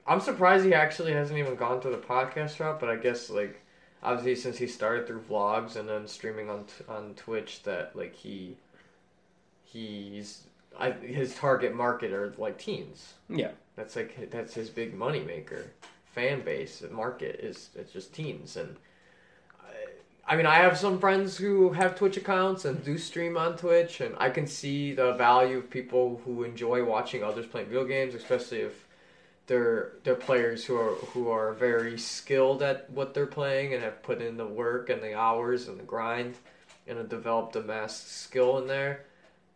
[SPEAKER 2] I'm surprised he actually hasn't even gone to the podcast route. But I guess like obviously since he started through vlogs and then streaming on t- on Twitch, that like he he's I, his target market are like teens.
[SPEAKER 1] Yeah.
[SPEAKER 2] That's like that's his big money maker. Fan base market is it's just teens and. I- I mean, I have some friends who have Twitch accounts and do stream on Twitch, and I can see the value of people who enjoy watching others playing video games, especially if they're they're players who are who are very skilled at what they're playing and have put in the work and the hours and the grind and have developed a mass skill in there.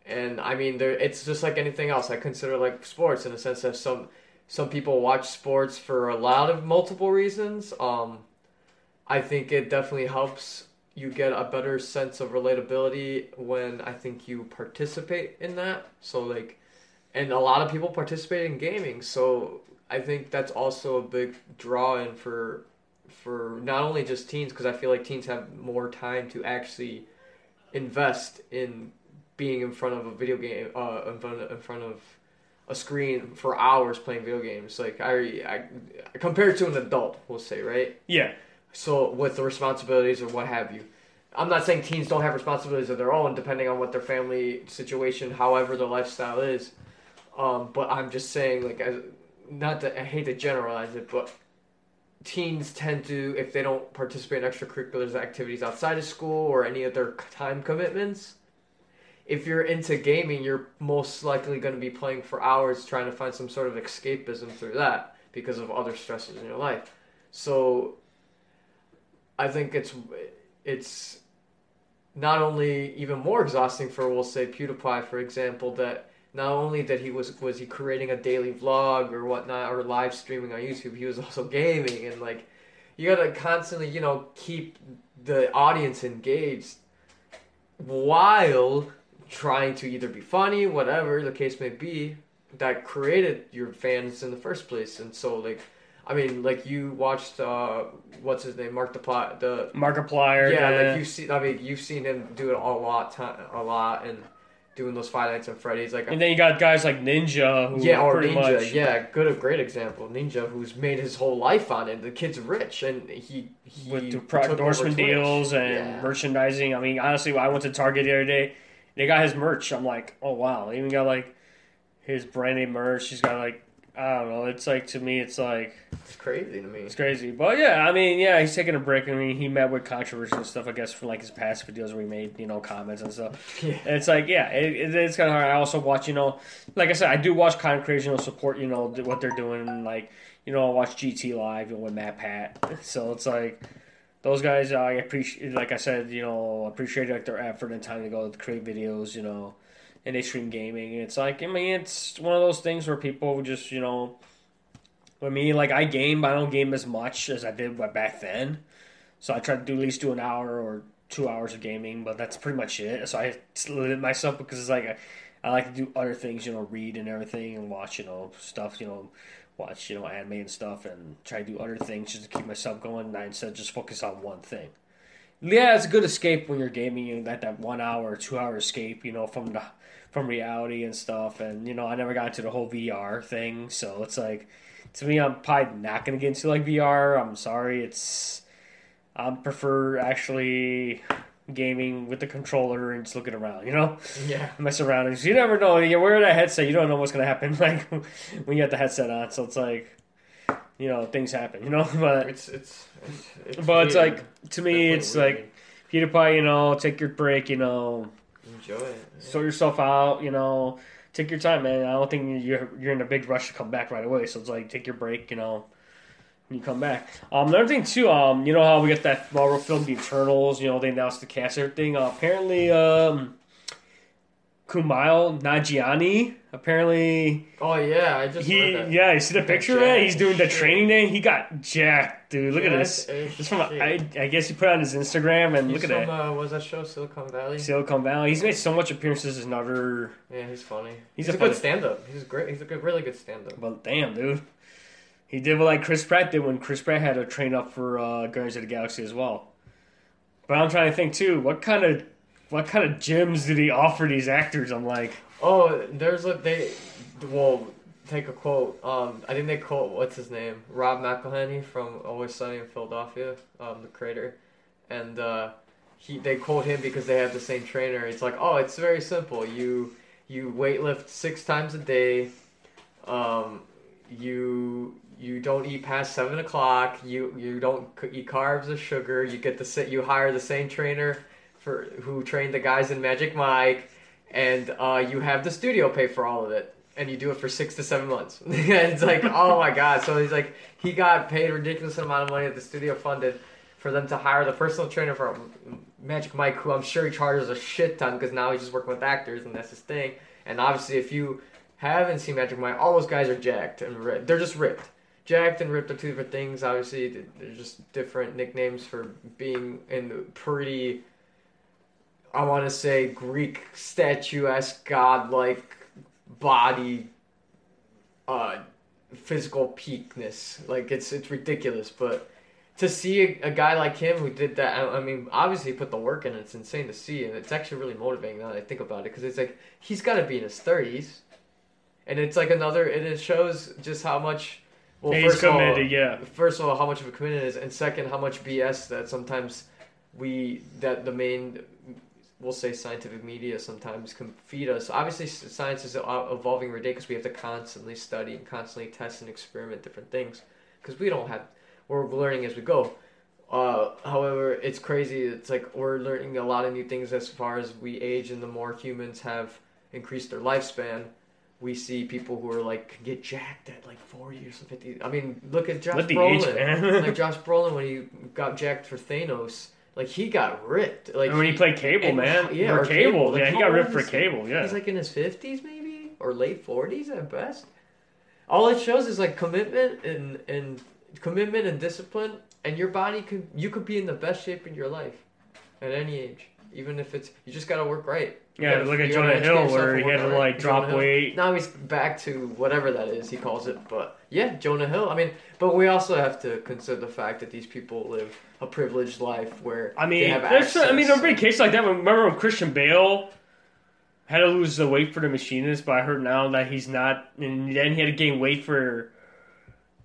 [SPEAKER 2] And I mean, there it's just like anything else. I consider like sports in a sense that some some people watch sports for a lot of multiple reasons. Um, I think it definitely helps you get a better sense of relatability when I think you participate in that. So like, and a lot of people participate in gaming. So I think that's also a big draw in for for not only just teens because I feel like teens have more time to actually invest in being in front of a video game, uh, in front of, in front of a screen for hours playing video games. Like I, I compared to an adult, we'll say, right?
[SPEAKER 1] Yeah.
[SPEAKER 2] So with the responsibilities or what have you. I'm not saying teens don't have responsibilities of their own, depending on what their family situation, however their lifestyle is. Um, but I'm just saying, like, as, not that I hate to generalize it, but teens tend to, if they don't participate in extracurriculars activities outside of school or any other time commitments, if you're into gaming, you're most likely going to be playing for hours trying to find some sort of escapism through that because of other stresses in your life. So I think it's it's not only even more exhausting for we'll say PewDiePie for example that not only that he was was he creating a daily vlog or whatnot or live streaming on YouTube, he was also gaming and like you gotta constantly you know keep the audience engaged while trying to either be funny, whatever the case may be, that created your fans in the first place. And so like I mean, like you watched uh, what's his name, Mark the Plot, the
[SPEAKER 1] Markiplier.
[SPEAKER 2] yeah,
[SPEAKER 1] the-
[SPEAKER 2] like you see. I mean, you've seen him do it a lot, time, a lot, and doing those Five Nights at Freddy's. Like
[SPEAKER 1] And then you got guys like Ninja, who
[SPEAKER 2] yeah, or
[SPEAKER 1] pretty
[SPEAKER 2] Ninja.
[SPEAKER 1] much
[SPEAKER 2] Yeah, good, a great example. Ninja, who's made his whole life on it. The kid's rich, and he he
[SPEAKER 1] with pro- endorsement deals and
[SPEAKER 2] Yeah.
[SPEAKER 1] merchandising. I mean, honestly, I went to Target the other day. They got his merch. I'm like, oh wow. They even got like his brand name merch. He's got like I don't know. It's like to me, it's like
[SPEAKER 2] It's crazy to me.
[SPEAKER 1] it's crazy. But yeah, I mean, yeah, he's taking a break. I mean, he met with controversy and stuff. I guess from like his past videos where he made you know comments and stuff.
[SPEAKER 2] Yeah.
[SPEAKER 1] And it's like, yeah, it, it, it's kind of hard. I also watch, you know, like I said, I do watch content creators, you know, support, you know, what they're doing. Like, you know, I watch GTLive, you know, with MatPat. So it's like, those guys, I appreciate, like I said, you know, appreciate like their effort and time to go to create videos, you know, and they stream gaming. It's like, I mean, it's one of those things where people just, you know, with me, like I game, but I don't game as much as I did back then. So I try to do at least do an hour or two hours of gaming, but that's pretty much it. So I limit myself because it's like I, I like to do other things, you know, read and everything, and watch, you know, stuff, you know, watch, you know, anime and stuff, and try to do other things just to keep myself going, and instead of just focus on one thing. Yeah, it's a good escape when you're gaming, and that that one hour, two hour escape, you know, from the from reality and stuff. And you know, I never got into the whole VR thing, so it's like to me, I'm probably not gonna get into like VR. I'm sorry, it's I prefer actually gaming with the controller and just looking around, you know,
[SPEAKER 2] Yeah.
[SPEAKER 1] my surroundings. You never know. You wear that headset, you don't know what's gonna happen. Like when you got the headset on, so it's like, you know, things happen, you know. But
[SPEAKER 2] It's it's. it's, it's
[SPEAKER 1] but it's like to me, it's
[SPEAKER 2] weird.
[SPEAKER 1] like PewDiePie. You know, take your break. You know,
[SPEAKER 2] enjoy it.
[SPEAKER 1] Sort yourself out. You know, take your time, man. I don't think you're you're in a big rush to come back right away. So it's like take your break. You know. When you come back. Um, another thing too, um, you know how we got that Marvel film, The Eternals. You know they announced the cast, everything. Uh, apparently, um, Kumail Nanjiani. Apparently,
[SPEAKER 2] Oh yeah, I just
[SPEAKER 1] he
[SPEAKER 2] that.
[SPEAKER 1] yeah. You see the picture, man?
[SPEAKER 2] jacked
[SPEAKER 1] He's doing the
[SPEAKER 2] shit.
[SPEAKER 1] training day. He got jacked, dude. Look at this.
[SPEAKER 2] As
[SPEAKER 1] It's from. I, I guess he put on his Instagram and
[SPEAKER 2] He's
[SPEAKER 1] look at
[SPEAKER 2] from,
[SPEAKER 1] that
[SPEAKER 2] Uh, was that show Silicon Valley?
[SPEAKER 1] Silicon Valley. He's made so much appearances as another.
[SPEAKER 2] Yeah, he's funny.
[SPEAKER 1] He's
[SPEAKER 2] He's,
[SPEAKER 1] a
[SPEAKER 2] a,
[SPEAKER 1] funny-
[SPEAKER 2] good stand-up. He's great. He's a good, really good stand-up.
[SPEAKER 1] But damn, dude, he did what like Chris Pratt did when Chris Pratt had to train up for uh, Guardians of the Galaxy as well. But I'm trying to think too. What kind of what kind of gyms did he offer these actors? I'm like,
[SPEAKER 2] Oh, there's a they. Well, take a quote. Um, I think they quote what's his name, Rob McElhenney from Always Sunny in Philadelphia, um, the creator, and uh, he they quote him because they have the same trainer. It's like, oh, it's very simple. You you weightlift six times a day. Um, you you don't eat past seven o'clock. You you don't eat carbs or sugar. You get the sa- you hire the same trainer for who trained the guys in Magic Mike, and uh, you have the studio pay for all of it, and you do it for six to seven months. it's like, oh my god! So he's like, he got paid a ridiculous amount of money that the studio funded for them to hire the personal trainer for Magic Mike, who I'm sure he charges a shit ton because now he's just working with actors and that's his thing. And obviously, if you haven't seen Magic Mike, all those guys are jacked and ripped. They're just ripped. Jacked and ripped are two different things. Obviously, they're just different nicknames for being in the pretty, I want to say, Greek statuesque, godlike body, uh, physical peakness. Like it's it's ridiculous, but to see a, a guy like him who did that, I, I mean, obviously he put the work in. It's insane to see, and it's actually really motivating now that I think about it, because it's like he's got to be in his thirties, and it's like another, and it shows just how much. Well,
[SPEAKER 1] he's
[SPEAKER 2] first of all,
[SPEAKER 1] yeah,
[SPEAKER 2] first of all, how much of a commitment it is, and second, how much BS that sometimes we that the main we'll say scientific media sometimes can feed us. Obviously, science is evolving every day because we have to constantly study and constantly test and experiment different things because we don't have we're learning as we go. Uh, however, it's crazy. It's like we're learning a lot of new things as far as we age, and the more humans have increased their lifespan, we see people who are like get jacked at like forty or. 50. I mean, look at Josh
[SPEAKER 1] age,
[SPEAKER 2] Brolin.
[SPEAKER 1] man.
[SPEAKER 2] like Josh Brolin when he got jacked for Thanos, like he got ripped. Like
[SPEAKER 1] and when he played Cable,
[SPEAKER 2] and-
[SPEAKER 1] man,
[SPEAKER 2] yeah,
[SPEAKER 1] or
[SPEAKER 2] or
[SPEAKER 1] Cable,
[SPEAKER 2] Cable, like,
[SPEAKER 1] yeah, he got ripped for? Cable, yeah.
[SPEAKER 2] He's like in his fifties, maybe or late forties at best. All it shows is like commitment and and commitment and discipline, and your body could you could be in the best shape in your life at any age, even if it's you just gotta work right. You
[SPEAKER 1] yeah,
[SPEAKER 2] gotta-
[SPEAKER 1] look at Jonah Hill where he had to like drop
[SPEAKER 2] Jonah Hill.
[SPEAKER 1] weight.
[SPEAKER 2] Now he's back to whatever that is he calls it, but yeah, Jonah Hill. I mean, but we also have to consider the fact that these people live a privileged life where
[SPEAKER 1] I
[SPEAKER 2] they
[SPEAKER 1] mean, there's, I mean,
[SPEAKER 2] access.
[SPEAKER 1] there'll be a case like that. Remember when Christian Bale had to lose the weight for the machinist, but I heard now that he's not. And then he had to gain weight for.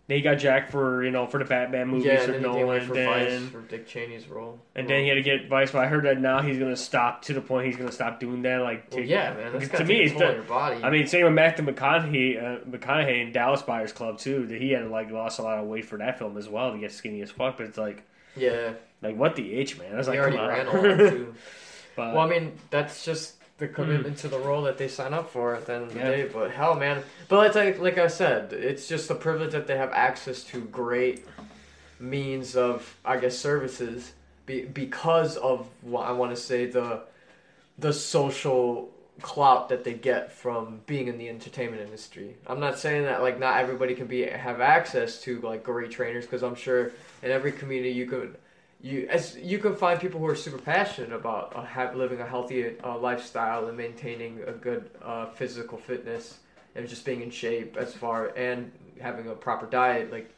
[SPEAKER 1] Then he got Jack for you know for the Batman movies
[SPEAKER 2] yeah, and then he away
[SPEAKER 1] Nolan,
[SPEAKER 2] for
[SPEAKER 1] then
[SPEAKER 2] Vice for Dick Cheney's role.
[SPEAKER 1] and then he had to get advice. But I heard that now he's gonna stop to the point he's gonna stop doing that. Like,
[SPEAKER 2] Well, yeah, man. That's
[SPEAKER 1] because
[SPEAKER 2] got
[SPEAKER 1] to me, it's
[SPEAKER 2] your body.
[SPEAKER 1] I mean, same with Matthew McConaughey, uh, McConaughey in Dallas Buyers Club too. That he had like lost a lot of weight for that film as well to get skinny as fuck. But it's like,
[SPEAKER 2] yeah,
[SPEAKER 1] like what the H man? I was
[SPEAKER 2] he
[SPEAKER 1] like,
[SPEAKER 2] already
[SPEAKER 1] come
[SPEAKER 2] ran
[SPEAKER 1] on.
[SPEAKER 2] all that too.
[SPEAKER 1] but
[SPEAKER 2] Well, I mean, that's just the hmm. commitment to the role that they sign up for at the end of the
[SPEAKER 1] Yeah.
[SPEAKER 2] day. But hell, man. But it's like, like I said, it's just a privilege that they have access to great means of, I guess, services be, because of what I want to say the the social clout that they get from being in the entertainment industry. I'm not saying that like not everybody can be have access to like great trainers because I'm sure in every community you could you as you can find people who are super passionate about uh, have, living a healthy uh, lifestyle and maintaining a good uh, physical fitness and just being in shape as far and having a proper diet like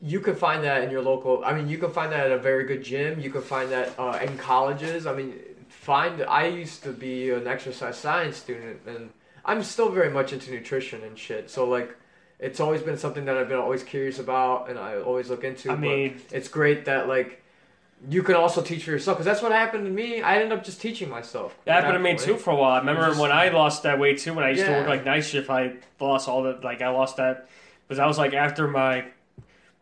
[SPEAKER 2] you can find that in your local i mean you can find that at a very good gym. You can find that uh, in colleges. I mean find i used to be an exercise science student and i'm still very much into nutrition and shit. So like it's always been something that i've been always curious about and i always look into
[SPEAKER 1] I mean,
[SPEAKER 2] it's great that like you can also teach for yourself because that's what happened to me i ended up just teaching myself
[SPEAKER 1] that happened to me too for a while. I remember
[SPEAKER 2] just-
[SPEAKER 1] when I lost that weight too. When I used to
[SPEAKER 2] Yeah.
[SPEAKER 1] work like night shift, I lost all the like I lost that because I was like after my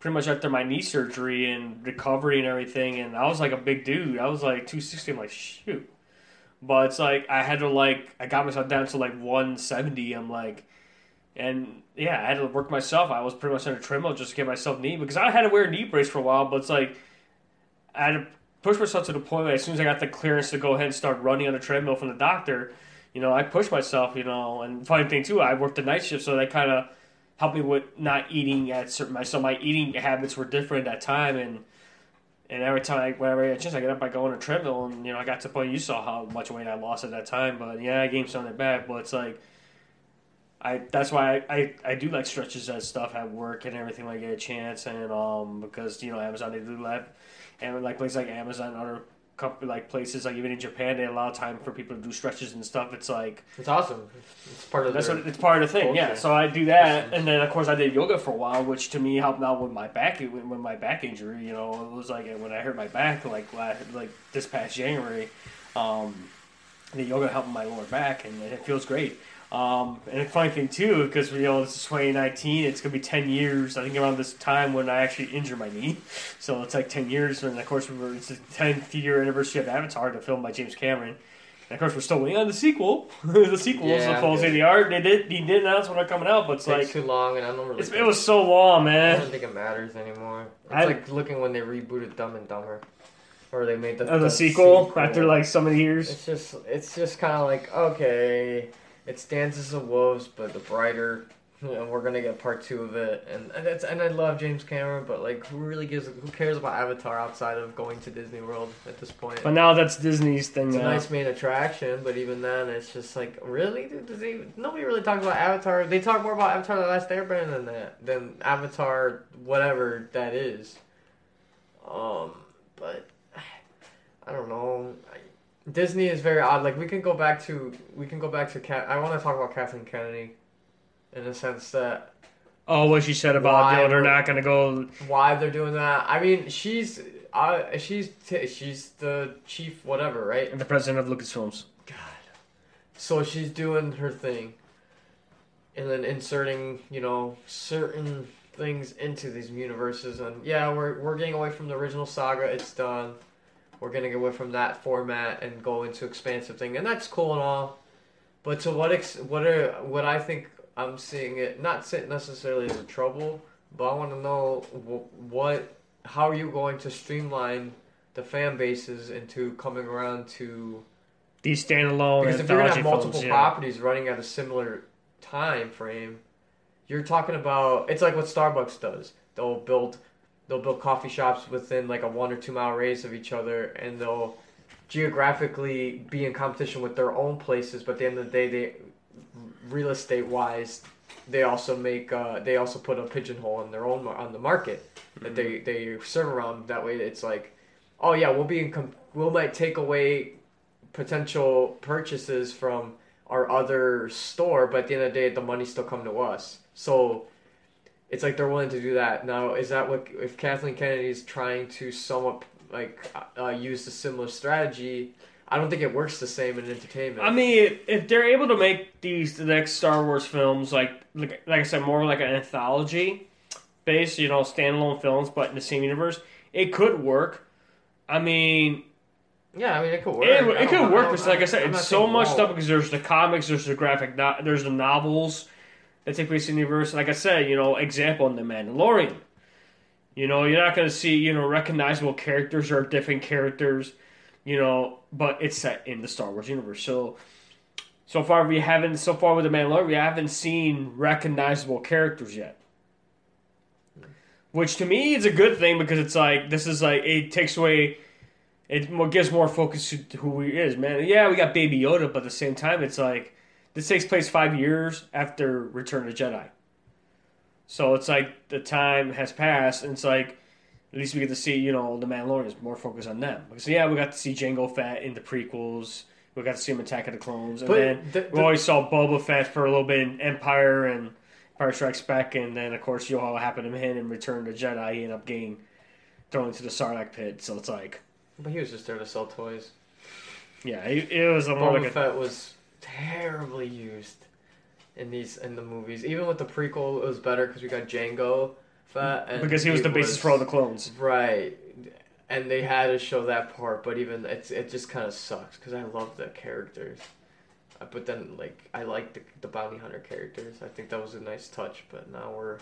[SPEAKER 1] pretty much after my knee surgery and recovery and everything, and I was like a big dude. I was like two sixty. I'm like shoot, but it's like I had to like I got myself down to like one seventy. I'm like. And yeah, I had to work myself. I was pretty much on a treadmill just to get myself knee because I had to wear a knee brace for a while. But it's like I had to push myself to the point where as soon as I got the clearance to go ahead and start running on the treadmill from the doctor, you know, I pushed myself. You know, and funny thing too, I worked the night shift, so that kind of helped me with not eating at certain. My so my eating habits were different at that time, and and every time I, whenever I had a chance, I get up, I go on a treadmill, and you know, I got to the point you saw how much weight I lost at that time. But yeah, I gained some of it back, but it's like. I that's why I, I, I do like stretches and stuff at work and everything when I get a chance and um because you know Amazon they do that and like places like Amazon other couple like places like even in Japan they allow time for people to do stretches and stuff. It's like
[SPEAKER 2] it's awesome. It's part of
[SPEAKER 1] that's what it's part of the thing yeah. so I do that and then of course I did yoga for a while which to me helped out with my back with with my back injury you know. It was like when I hurt my back like last, like this past January um the yoga helped my lower back and it feels great um, and a funny thing too, because you know this is 2019, it's gonna be 10 years. I think around this time when I actually injured my knee, so it's like 10 years. And of course, we were it's the 10th year anniversary of Avatar, the film by James Cameron. And of course, we're still waiting on the sequel. the sequel is
[SPEAKER 2] Yeah,
[SPEAKER 1] the art. They did he did announce when they're coming out, but it's
[SPEAKER 2] takes
[SPEAKER 1] like
[SPEAKER 2] too long and i don't really
[SPEAKER 1] it was so long, man.
[SPEAKER 2] I don't think it matters anymore. It's
[SPEAKER 1] I-
[SPEAKER 2] like looking when they rebooted Dumb and Dumber, or they made the,
[SPEAKER 1] Uh, the, sequel, after like so many years.
[SPEAKER 2] It's just it's just kind of like okay, it's Dances of Wolves, but the brighter. You know, we're gonna get part two of it, and and, it's, and I love James Cameron, but like, who really gives? Who cares about Avatar outside of going to Disney World at this point?
[SPEAKER 1] But now that's Disney's thing
[SPEAKER 2] It's a nice main attraction, but even then, it's just like, really? Dude, Does he, nobody really talks about Avatar. They talk more about Avatar: The Last Airbender than that, than Avatar, whatever that is. Um, but I don't know. Disney is very odd. Like we can go back to we can go back to Cat. I want to talk about Kathleen Kennedy, in the sense that
[SPEAKER 1] Oh, what she said about
[SPEAKER 2] Why
[SPEAKER 1] you know, they're not gonna go.
[SPEAKER 2] why they're doing that. I mean, she's uh, she's t- she's the chief whatever, right?
[SPEAKER 1] The president of Lucasfilms.
[SPEAKER 2] God. So she's doing her thing. And then inserting, you know, certain things into these universes and yeah, we're we're getting away from the original saga, it's done. We're gonna get away from that format and go into expansive thing, and that's cool and all. But to what ex what are what I think I'm seeing it not sit necessarily as a trouble, but I want to know wh- what how are you going to streamline the fan bases into coming around to
[SPEAKER 1] These standalone
[SPEAKER 2] because if you're gonna have multiple
[SPEAKER 1] films, yeah.
[SPEAKER 2] properties running at a similar time frame, you're talking about it's like what Starbucks does. They'll build they'll build coffee shops within like a one or two mile radius of each other, and they'll geographically be in competition with their own places. But at the end of the day, they real estate wise, they also make uh, they also put a pigeonhole in their own on the market that they they serve around. That way, it's like, oh yeah, we'll be in com- we'll might take away potential purchases from our other store, but at the end of the day, the money's still come to us. So it's like they're willing to do that. Now, is that what if Kathleen Kennedy is trying to somewhat like uh, use a similar strategy? I don't think it works the same in entertainment.
[SPEAKER 1] I mean, if, they're able to make these the next Star Wars films, like like, like I said, more like an anthology based, you know, standalone films, but in the same universe, it could work. I mean,
[SPEAKER 2] yeah, I mean it could work.
[SPEAKER 1] it, it could work, but like I said,
[SPEAKER 2] I'm
[SPEAKER 1] it's so much
[SPEAKER 2] won't.
[SPEAKER 1] stuff because there's the comics, there's the graphic, no, there's the novels that take place in the universe. Like I said, you know, example in the Mandalorian. You know, you're not going to see you know recognizable characters or different characters, you know, but it's set in the Star Wars universe. So, so far we haven't. So far with the Mandalorian, we haven't seen recognizable characters yet. Which to me is a good thing because it's like this is like it takes away it gives more focus to who he is, man. Yeah, we got Baby Yoda, but at the same time, it's like this takes place five years after Return of Jedi. So it's like the time has passed, and it's like at least we get to see, you know, the Mandalorian is more focused on them. Because yeah, we got to see Jango Fett in the prequels. We got to see him Attack of the Clones, and
[SPEAKER 2] But
[SPEAKER 1] then
[SPEAKER 2] the-
[SPEAKER 1] we always saw Boba Fett for a little bit in Empire and Empire Strikes Back, and then of course you know what happened to him in Return of Jedi. He ended up getting thrown into the Sarlacc pit. So it's like.
[SPEAKER 2] But he was just there to sell toys.
[SPEAKER 1] Yeah, it, it was a more
[SPEAKER 2] Boba
[SPEAKER 1] like a,
[SPEAKER 2] Fett was terribly used in these in the movies. Even with the prequel, it was better because we got Jango Fett and
[SPEAKER 1] because he was the basis for all the clones.
[SPEAKER 2] right. And they had to show that part, but even it's it just kind of sucks because I love the characters. Uh, But then, like, I like the, the bounty hunter characters. I think that was a nice touch. But now we're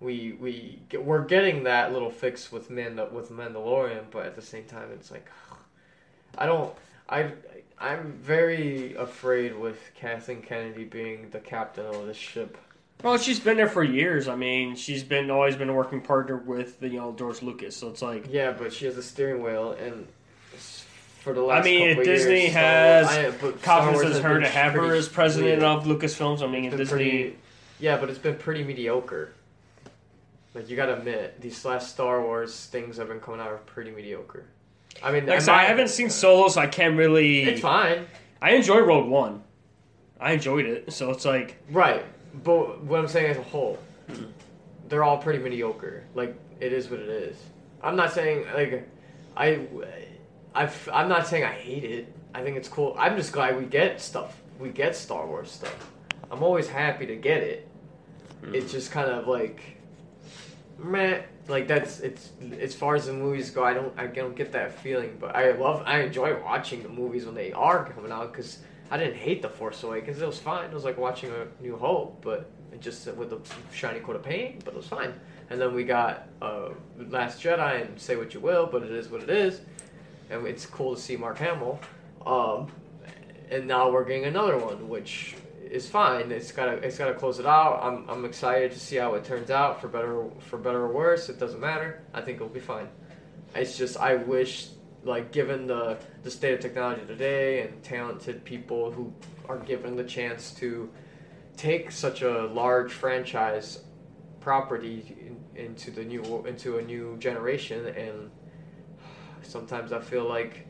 [SPEAKER 2] we we get, we're getting that little fix with Manda, with Mandalorian, but at the same time, it's like I don't. I I'm very afraid with Kathleen Kennedy being the captain of this ship.
[SPEAKER 1] Well, she's been there for years. I mean, she's been always been a working partner with the you know George Lucas. So it's like
[SPEAKER 2] Yeah, but she has a steering wheel, and for the last
[SPEAKER 1] I mean,
[SPEAKER 2] couple
[SPEAKER 1] if Disney
[SPEAKER 2] years, so
[SPEAKER 1] has
[SPEAKER 2] I- but Star
[SPEAKER 1] confidence in her to have her as president
[SPEAKER 2] weird.
[SPEAKER 1] of Lucasfilms. I mean, if Disney.
[SPEAKER 2] pretty- yeah, but it's been pretty mediocre. Like you gotta admit, these last Star Wars things have been coming out are pretty mediocre. I mean,
[SPEAKER 1] Like said, I haven't seen Solo, so I can't really.
[SPEAKER 2] It's fine,
[SPEAKER 1] I enjoyed Rogue One. I enjoyed it, so it's like
[SPEAKER 2] right? But what I'm saying as a whole,
[SPEAKER 1] Hmm.
[SPEAKER 2] they're all pretty mediocre. Like it is what it is. I'm not saying like I, I, I'm not saying I hate it. I think it's cool. I'm just glad we get stuff. We get Star Wars stuff. I'm always happy to get it.
[SPEAKER 1] Hmm.
[SPEAKER 2] It's just kind of like, meh. Like that's it's as far as the movies go. I don't I don't get that feeling, but I love I enjoy watching the movies when they are coming out because I didn't hate the Force Awakens. It was fine. It was like watching a New Hope, but it just with a shiny coat of paint, but it was fine. And then we got uh, Last Jedi and say what you will, but it is what it is. And it's cool to see Mark Hamill. Um, and now we're getting another one, which is fine. It's gotta it's gotta close it out. I'm I'm excited to see how it turns out for better for better or worse. It doesn't matter. I think it'll be fine. It's just I wish like given the the state of technology today and talented people who are given the chance to take such a large franchise property in, into the new into a new generation and sometimes I feel like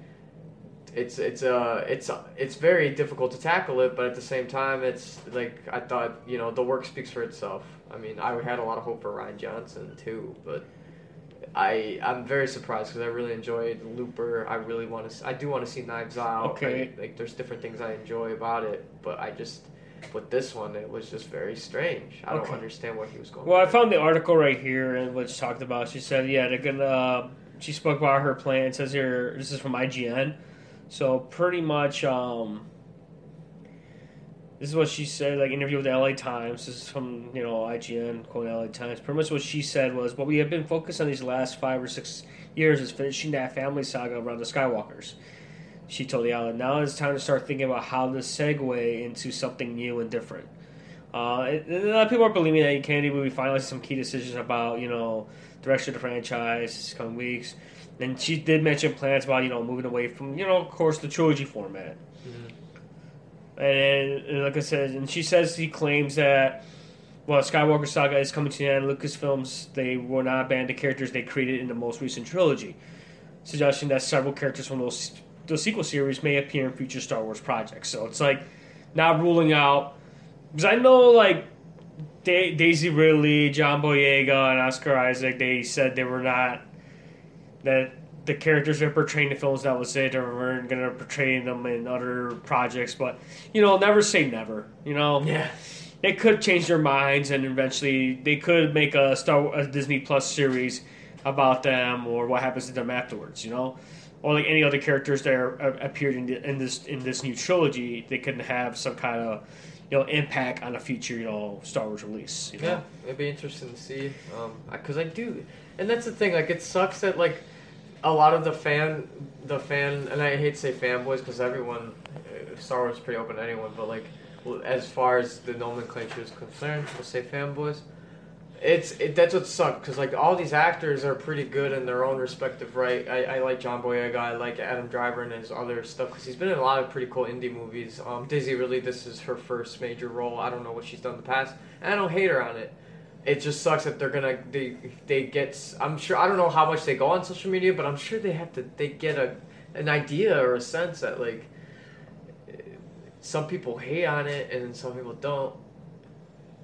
[SPEAKER 2] it's it's uh it's it's very difficult to tackle it, but at the same time, it's like I thought you know the work speaks for itself. I mean, I had a lot of hope for Rian Johnson too, but I I'm very surprised because I really enjoyed Looper. I really want to I do want to see Knives Out.
[SPEAKER 1] Okay.
[SPEAKER 2] I- like there's different things I enjoy about it, but I just with this one it was just very strange. I don't understand what he was going.
[SPEAKER 1] Well, I found the article right here, and which talked about. She said, "Yeah, they're gonna." Uh, she spoke about her plan. It says here, this is from IGN. So pretty much, um, this is what she said. Like interview with the LA Times. This is from you know IGN quote LA Times. Pretty much what she said was, "What we have been focused on these last five or six years is finishing that family saga around the Skywalkers." She told the outlet, "Now it's time to start thinking about how to segue into something new and different." Uh, it- a lot of people are believing that Kennedy will be finalizing some key decisions about, you know, direction of the franchise this coming weeks. And she did mention plans about, you know, moving away from, you know, of course, the trilogy format. Mm-hmm. And, and like I said, and she says he claims that, well, Skywalker Saga is coming to the end. Lucasfilms, they will not ban the characters they created in the most recent trilogy, suggesting that several characters from those the sequel series may appear in future Star Wars projects. So it's like not ruling out because I know like da- Daisy Ridley, John Boyega, and Oscar Isaac. They said they were not that the characters they're portraying in the films that was it, or we're going to portray them in other projects. But you know, never say never. You know,
[SPEAKER 2] Yeah.
[SPEAKER 1] they could change their minds and eventually they could make a Star a Disney Plus series about them or what happens to them afterwards. You know, or like any other characters that are, uh, appeared in, the, in this in this new trilogy, they could have some kind of you know impact on a future you know Star Wars release. You know?
[SPEAKER 2] Yeah, it'd be interesting to see. Um, because I do, and that's the thing. Like, it sucks that like a lot of the fan, the fan, and I hate to say fanboys because everyone, uh, Star Wars is pretty open to anyone. But like, as far as the nomenclature is concerned, we'll say fanboys. It's it, that's what sucks because like all these actors are pretty good in their own respective right. I, I like John Boyega, I like Adam Driver and his other stuff because he's been in a lot of pretty cool indie movies. Um, Daisy Ridley this is her first major role. I don't know what she's done in the past, and I don't hate her on it. It just sucks that they're gonna they they get. I'm sure I don't know how much they go on social media, but I'm sure they have to they get a an idea or a sense that like some people hate on it and some people don't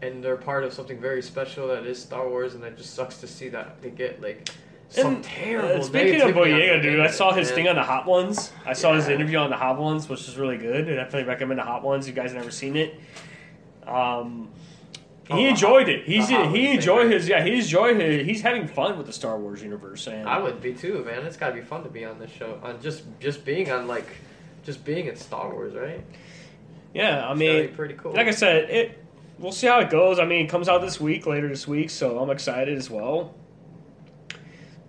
[SPEAKER 2] and they're part of something very special that is Star Wars, and it just sucks to see that they get like some
[SPEAKER 1] And,
[SPEAKER 2] terrible.
[SPEAKER 1] uh, speaking of Boyega, dude, I saw his
[SPEAKER 2] man.
[SPEAKER 1] thing on the Hot Ones. I saw his interview on the Hot Ones, which is really good. I definitely recommend the Hot Ones. You guys have never seen it. Um, he enjoyed it. He's
[SPEAKER 2] Hot
[SPEAKER 1] he enjoyed his yeah. He enjoyed his. He's having fun with the Star Wars universe, and
[SPEAKER 2] I would be too, man. It's got to be fun to be on this show. On just just being on like just being in Star Wars, right?
[SPEAKER 1] yeah. I mean,
[SPEAKER 2] pretty cool.
[SPEAKER 1] like I said, it. We'll see how it goes. I mean, it comes out this week, later this week, so I'm excited as well.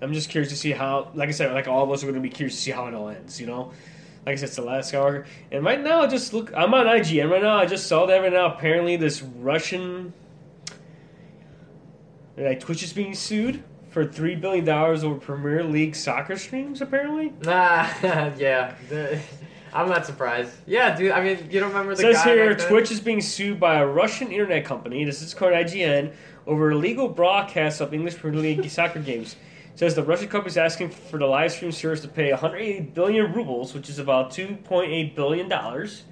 [SPEAKER 1] I'm just curious to see how. Like I said, like all of us are going to be curious to see how it all ends. You know, like I said, it's the last hour, and right now, I just look. I'm on IGN right now. I just saw that right now. Apparently, this Russian. Like Twitch is being sued for three billion dollars over Premier League soccer streams. Apparently,
[SPEAKER 2] Nah, yeah. I'm not surprised. Yeah, dude. I mean, you don't remember the
[SPEAKER 1] says
[SPEAKER 2] guy
[SPEAKER 1] here? Twitch is being sued by a Russian internet company. This is called IGN over illegal broadcasts of English Premier League soccer games. says the Russian company is asking for the live stream service to pay 180 billion rubles, which is about 2.8 billion dollars,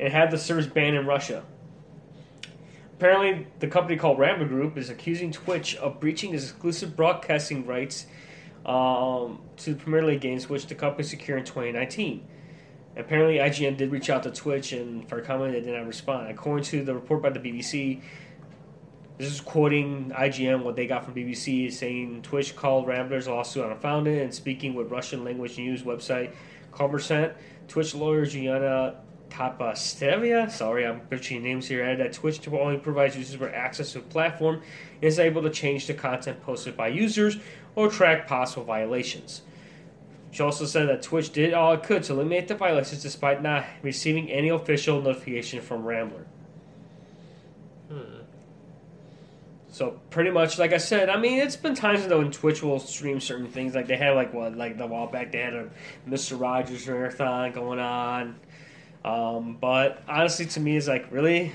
[SPEAKER 1] and have the service banned in Russia. Apparently, the company called Rambler Group is accusing Twitch of breaching its exclusive broadcasting rights um, to the Premier League games, which the company secured in 2019. Apparently, IGN did reach out to Twitch, and for a comment, they did not respond. According to the report by the BBC, this is quoting IGN, what they got from BBC, saying Twitch called Ramblers lawsuit unfounded, and speaking with Russian language news website Kommersant, Twitch lawyer Gianna Tapastevia, sorry, I'm butchering names here, added that Twitch only provides users with access to the platform and is able to change the content posted by users or track possible violations. She also said that Twitch did all it could to eliminate the violations despite not receiving any official notification from Rambler.
[SPEAKER 2] Hmm.
[SPEAKER 1] So pretty much, like I said, I mean, it's been times though when Twitch will stream certain things. Like they had like what, like the while back they had a Mister Rogers marathon going on. Um, but honestly, to me, it's like really.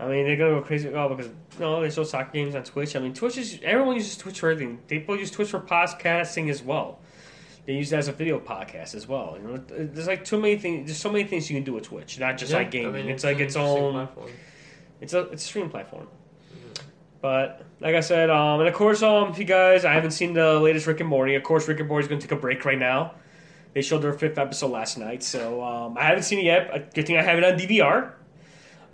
[SPEAKER 1] I mean, they're gonna go crazy oh, because no, they show soccer games on Twitch. I mean, Twitch is everyone uses Twitch for everything. People use Twitch for podcasting as well. They use it as a video podcast as well. You know, there's like too many things. There's so many things you can do with Twitch, not just
[SPEAKER 2] Yeah,
[SPEAKER 1] like gaming.
[SPEAKER 2] I mean,
[SPEAKER 1] it's, like its own.
[SPEAKER 2] platform.
[SPEAKER 1] It's a it's a stream platform. But like I said, um, and of course, um, if you guys, I haven't seen the latest Rick and Morty. Of course, Rick and Morty's going to take a break right now. They showed their fifth episode last night, so um, I haven't seen it yet. Good thing I have it on DVR.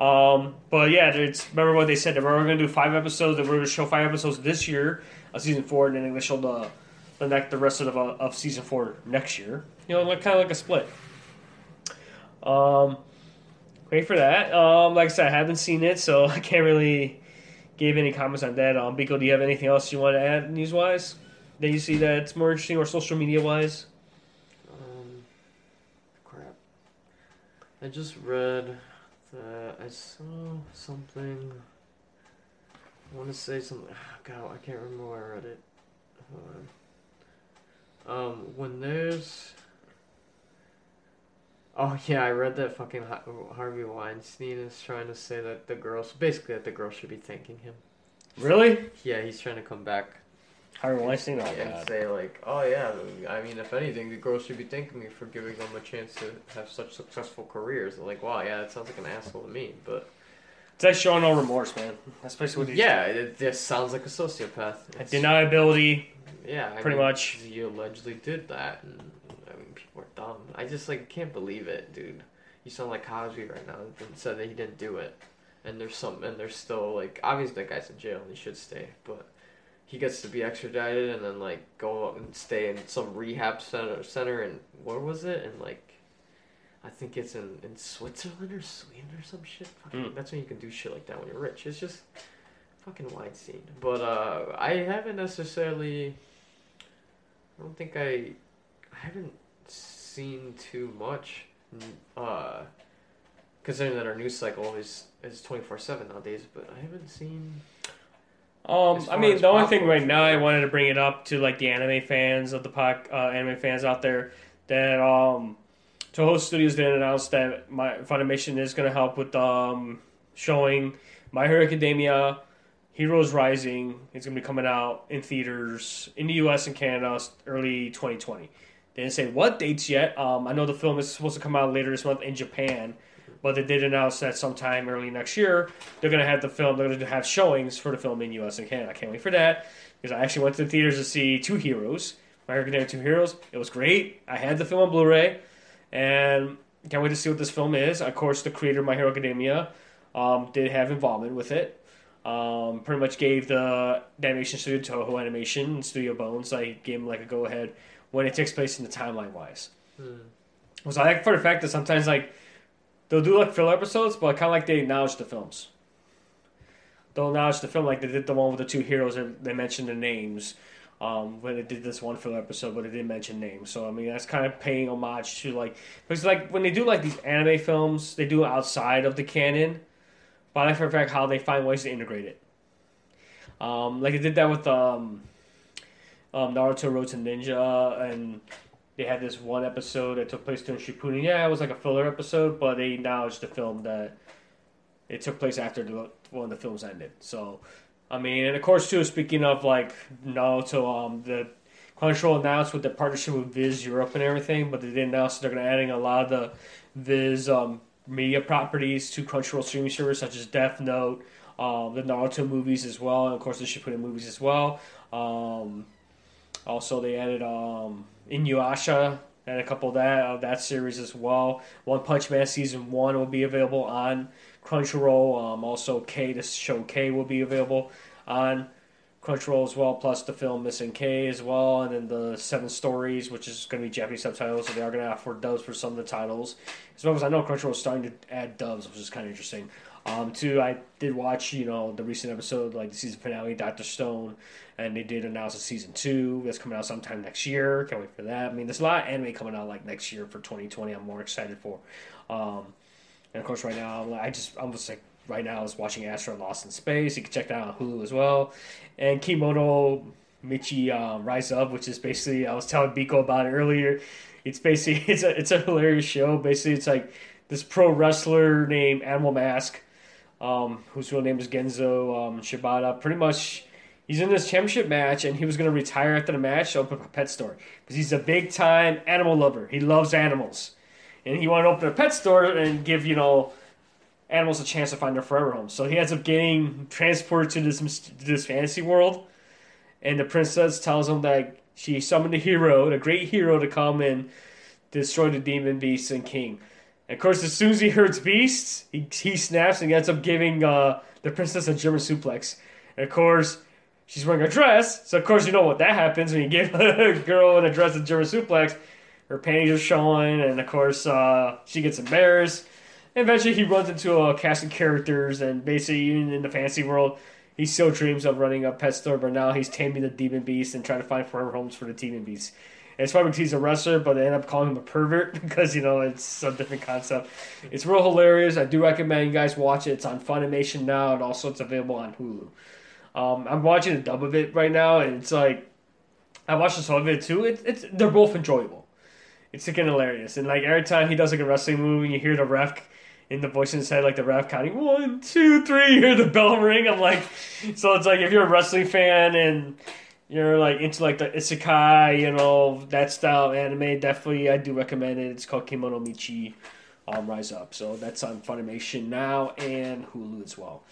[SPEAKER 1] Um, but yeah, it's remember what they said. They were going to do five episodes. They were going to show five episodes this year, of season four, and then to show the the next the rest of the, of season four next year. You know, like kind of like a split. Um, wait for that. Um, like I said, I haven't seen it, so I can't really give any comments on that. Um, Biko, do you have anything else you want to add news wise? That you see that it's more interesting or social media wise?
[SPEAKER 2] Um, crap. I just read that I saw something. I want to say something. God, I can't remember where I read it. Hold on. Um, when there's. Oh yeah, I read that fucking Harvey Weinstein is trying to say that the girls, basically that the girls should be thanking him.
[SPEAKER 1] Really?
[SPEAKER 2] Yeah, he's trying to come back
[SPEAKER 1] Harvey Weinstein. Oh
[SPEAKER 2] and
[SPEAKER 1] god.
[SPEAKER 2] say like, oh yeah, I mean, if anything, the girls should be thanking me for giving them a chance to have such successful careers. Like, wow, yeah, that sounds like an asshole to me, but
[SPEAKER 1] It's like showing no remorse, man. That's basically what
[SPEAKER 2] yeah, it just sounds like a sociopath. It's-
[SPEAKER 1] Deniability.
[SPEAKER 2] yeah, I
[SPEAKER 1] pretty
[SPEAKER 2] mean,
[SPEAKER 1] much.
[SPEAKER 2] He allegedly did that, and I mean, people are dumb. I just like can't believe it, dude. You sound like Cosby right now, and said that he didn't do it, and there's some, and there's still like obviously that guy's in jail and he should stay, but he gets to be extradited and then like go up and stay in some rehab center center and where was it and like I think it's in, in Switzerland or Sweden or some shit. Fucking,
[SPEAKER 1] Mm.
[SPEAKER 2] That's when you can do shit like that when you're rich. It's just fucking Weinstein. But uh, I haven't necessarily. I don't think I. I haven't seen too much. Uh, considering that our news cycle is is twenty four seven nowadays, but I haven't seen.
[SPEAKER 1] Um, I mean, the only thing right now I wanted to bring it up to like the anime fans of the pod, uh, anime fans out there that um, Toho Studios did announce that my Funimation is going to help with um showing My Hero Academia, Heroes Rising. It's going to be coming out in theaters in the U.S. and Canada early 2020. They didn't say what dates yet. Um, I know the film is supposed to come out later this month in Japan, but they did announce that sometime early next year they're going to have the film. They're going to have showings for the film in U.S. and Canada. I can't wait for that because I actually went to the theaters to see Two Heroes. My Hero Academia Two Heroes. It was great. I had the film on Blu-ray, and can't wait to see what this film is. Of course, the creator of My Hero Academia um, did have involvement with it. Um, pretty much gave the animation studio Toho Animation and Studio Bones I gave him like a go ahead when it takes place in the timeline wise.
[SPEAKER 2] Hmm.
[SPEAKER 1] Was I like for the fact that sometimes like they'll do like filler episodes, but kind of like they acknowledge the films. They'll acknowledge the film like they did the one with the two heroes and they mentioned the names. Um, when they did this one filler episode, but they didn't mention names. So I mean, that's kind of paying homage to like because like when they do like these anime films, they do outside of the canon. But I like for fact how they find ways to integrate it. Um, like they did that with um, um, Naruto Road to Ninja, and they had this one episode that took place during Shippuden. Yeah, it was like a filler episode, but they acknowledged the film that it took place after the one of the films ended. So, I mean, and of course too. Speaking of like Naruto, um, the Crunchyroll announced with the partnership with Viz Europe and everything, but they didn't announce they're going to adding a lot of the Viz um, media properties to Crunchyroll streaming service such as Death Note, um, the Naruto movies as well, and of course the Shippuden movies as well. Um, also, they added um, Inuyasha and a couple of that of that series as well. One Punch Man season one will be available on Crunchyroll. Um, also, K the show K will be available on Crunchyroll as well. Plus the film Missing K as well, and then the Seven Stories, which is going to be Japanese subtitles. So they are going to offer dubs for some of the titles, as well as I know Crunchyroll is starting to add dubs, which is kind of interesting. Um, too, I did watch you know the recent episode, like the season finale, Doctor Stone, and they did announce a season two that's coming out sometime next year. Can't wait for that. I mean, there's a lot of anime coming out like next year for 2020. I'm more excited for. Um, and of course, right now, I just I'm just like right now I was watching Astra Lost in Space. You can check that out on Hulu as well. And Kemono Michi um, Rise Up, which is basically I was telling Biko about it earlier. It's basically it's a it's a hilarious show. Basically, it's like this pro wrestler named Animal Mask, um, whose real name is Genzo um, Shibata. Pretty much, he's in this championship match, and he was going to retire after the match to open a pet store because he's a big time animal lover. He loves animals, and he wanted to open a pet store and give you know animals a chance to find their forever home. So he ends up getting transported to this to this fantasy world, and the princess tells him that she summoned a hero, a great hero, to come and destroy the demon beast and king. And of course, as soon as he hurts beasts, he, he snaps and ends up giving uh, the princess a German suplex. And of course, she's wearing a dress, so of course you know what that happens when you give a girl in a dress a German suplex. Her panties are showing, and of course uh, she gets embarrassed. And eventually, he runs into a cast of characters, and basically, even in the fantasy world, he still dreams of running a pet store, but now he's taming the demon beast and trying to find forever homes for the demon beast. It's probably because he's a wrestler, but they end up calling him a pervert because you know it's a different concept. It's real hilarious. I do recommend you guys watch it. It's on Funimation now, and also it's available on Hulu. Um, I'm watching a dub of it right now, and it's like I watched the sub of it too. It, it's they're both enjoyable. It's freaking hilarious, and like every time he does like a wrestling move, and you hear the ref in the voice in his head, like the ref counting one, two, three, you hear the bell ring. I'm like, so it's like if you're a wrestling fan and you're like into like the isekai, you know, that style anime, definitely I do recommend it. It's called Kemono Michi um, Rise Up. So that's on Funimation now and Hulu as well.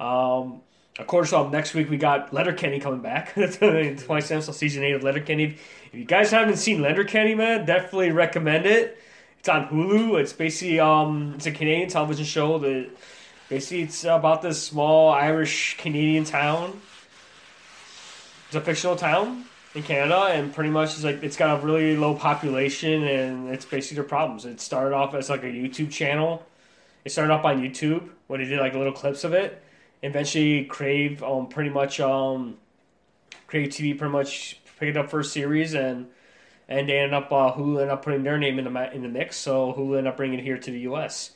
[SPEAKER 1] Um, of course, um, next week we got Letterkenny coming back. 27th so season 8 of Letterkenny. If you guys haven't seen Letterkenny, man, definitely recommend it. It's on Hulu. It's basically um, it's a Canadian television show that basically it's about this small Irish Canadian town. It's a fictional town in Canada, and pretty much it's like it's got a really low population, and it's basically their problems. It started off as like a YouTube channel. It started off on YouTube when they did like little clips of it. Eventually, Crave um pretty much um Crave TV pretty much picked it up for a series, and and they ended up uh, Hulu ended up putting their name in the in the mix, so Hulu ended up bringing it here to the U.S.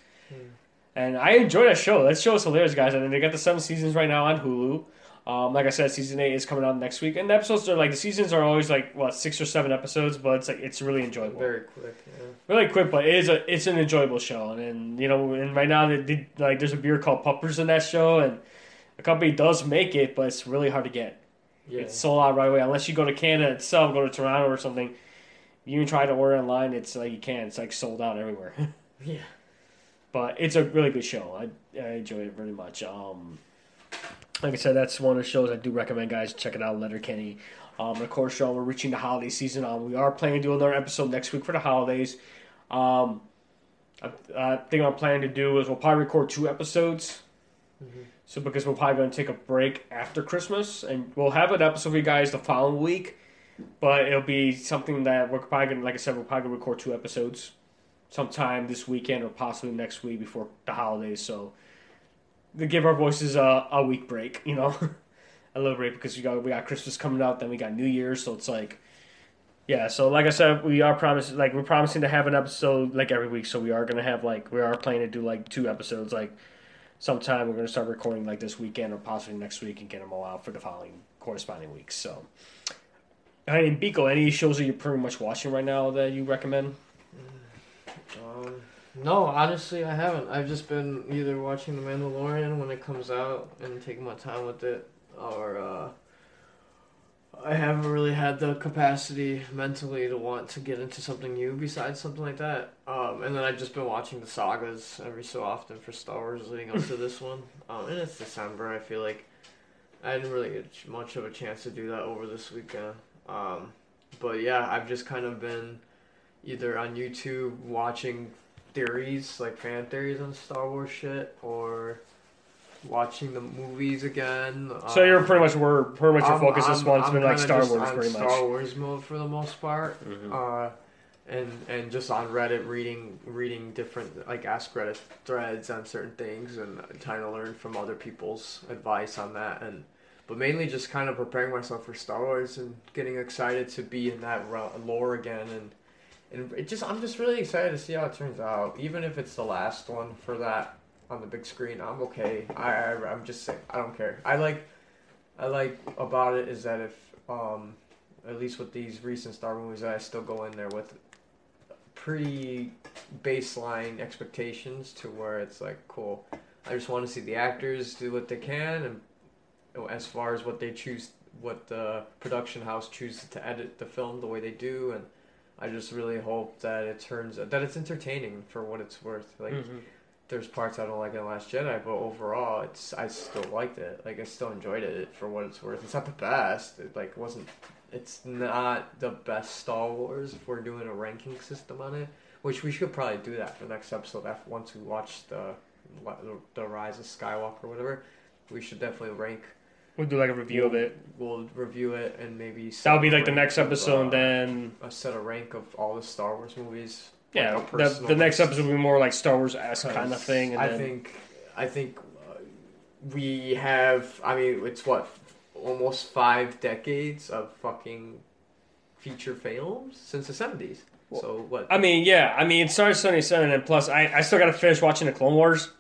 [SPEAKER 1] And I enjoy that show. That show is hilarious, guys. And they got the seven seasons right now on Hulu. Um, like I said, season eight is coming out next week, and the episodes are like the seasons are always like what six or seven episodes, but it's like it's really enjoyable,
[SPEAKER 2] Very quick. Yeah.
[SPEAKER 1] really quick, but it is a it's an enjoyable show, and, and you know, and right now they did like there's a beer called Puppers in that show, and the company does make it, but it's really hard to get.
[SPEAKER 2] Yeah.
[SPEAKER 1] It's sold out right away unless you go to Canada itself, go to Toronto or something. You can try to order online. It's like you can. It's like sold out everywhere.
[SPEAKER 2] yeah.
[SPEAKER 1] but it's a really good show. I, I enjoy it very much. Um, like I said, that's one of the shows I do recommend, guys. Check it out, Letterkenny. Um, of course, Sean, we're reaching the holiday season. Um, we are planning to do another episode next week for the holidays. Um, I, I think I'm planning to do is we'll probably record two episodes. So because we're probably going to take a break after Christmas, and we'll have an episode for you guys the following week. But it'll be something that we're probably going to, like I said, we're probably going to record two episodes sometime this weekend or possibly next week before the holidays. So to give our voices a, a week break, you know, a little break because we got we got Christmas coming up, then we got New Year's, so it's like, yeah. So like I said, we are promising like we're promising to have an episode like every week. So we are gonna have like we are planning to do like two episodes like sometime we're gonna start recording like this weekend or possibly next week and get them all out for the following corresponding weeks. So. And Biko, any shows that you're pretty much watching right now that you recommend?
[SPEAKER 2] Um, no, honestly, I haven't. I've just been either watching The Mandalorian when it comes out and taking my time with it, or uh, I haven't really had the capacity mentally to want to get into something new besides something like that. Um, and then I've just been watching the sagas every so often for Star Wars leading up to this one. Um, and it's December. I feel like I didn't really get much of a chance to do that over this weekend. Um, but yeah, I've just kind of been either on YouTube watching theories, like fan theories on Star Wars shit, or watching the movies again.
[SPEAKER 1] So you're
[SPEAKER 2] Um,
[SPEAKER 1] pretty much where pretty much your
[SPEAKER 2] I'm-
[SPEAKER 1] focus this
[SPEAKER 2] I'm-
[SPEAKER 1] month's
[SPEAKER 2] I'm
[SPEAKER 1] been like Star
[SPEAKER 2] just
[SPEAKER 1] Wars,
[SPEAKER 2] on
[SPEAKER 1] pretty much.
[SPEAKER 2] Star Wars mode for the most part.
[SPEAKER 1] Mhm.
[SPEAKER 2] Uh, and and just on Reddit reading reading different like ask Reddit threads on certain things and trying to learn from other people's advice on that and but mainly just kind of preparing myself for Star Wars and getting excited to be in that lore again and and it just I'm just really excited to see how it turns out. Even if it's the last one for that on the big screen I'm okay. I, I I'm just saying I don't care. I like I like about it is that if um at least with these recent Star Wars movies I still go in there with pretty baseline expectations to where it's like cool. I just want to see the actors do what they can, and as far as what they choose, what the production house chooses to edit the film the way they do, and I just really hope that it turns that it's entertaining for what it's worth. Like
[SPEAKER 1] Mhm.
[SPEAKER 2] there's parts I don't like in The Last Jedi, but overall, it's I still liked it. Like I still enjoyed it for what it's worth. It's not the best. It like wasn't. It's not the best Star Wars if we're doing a ranking system on it, which we should probably do that for the next episode. After once we watch the the Rise of Skywalker or whatever, we should definitely rank.
[SPEAKER 1] We'll do like a review of it.
[SPEAKER 2] We'll review it and maybe.
[SPEAKER 1] That'll be like the next
[SPEAKER 2] of,
[SPEAKER 1] episode.
[SPEAKER 2] uh,
[SPEAKER 1] then
[SPEAKER 2] a set a rank of all the Star Wars movies.
[SPEAKER 1] yeah,
[SPEAKER 2] like
[SPEAKER 1] the, the next episode will be more like Star Wars esque kind of thing. And
[SPEAKER 2] I
[SPEAKER 1] then,
[SPEAKER 2] think, I think uh, we have. I mean, it's what almost five decades of fucking feature films since the seventies. So what?
[SPEAKER 1] I mean, yeah, I mean, it started seventy seven, and plus, I, I still got to finish watching the Clone Wars.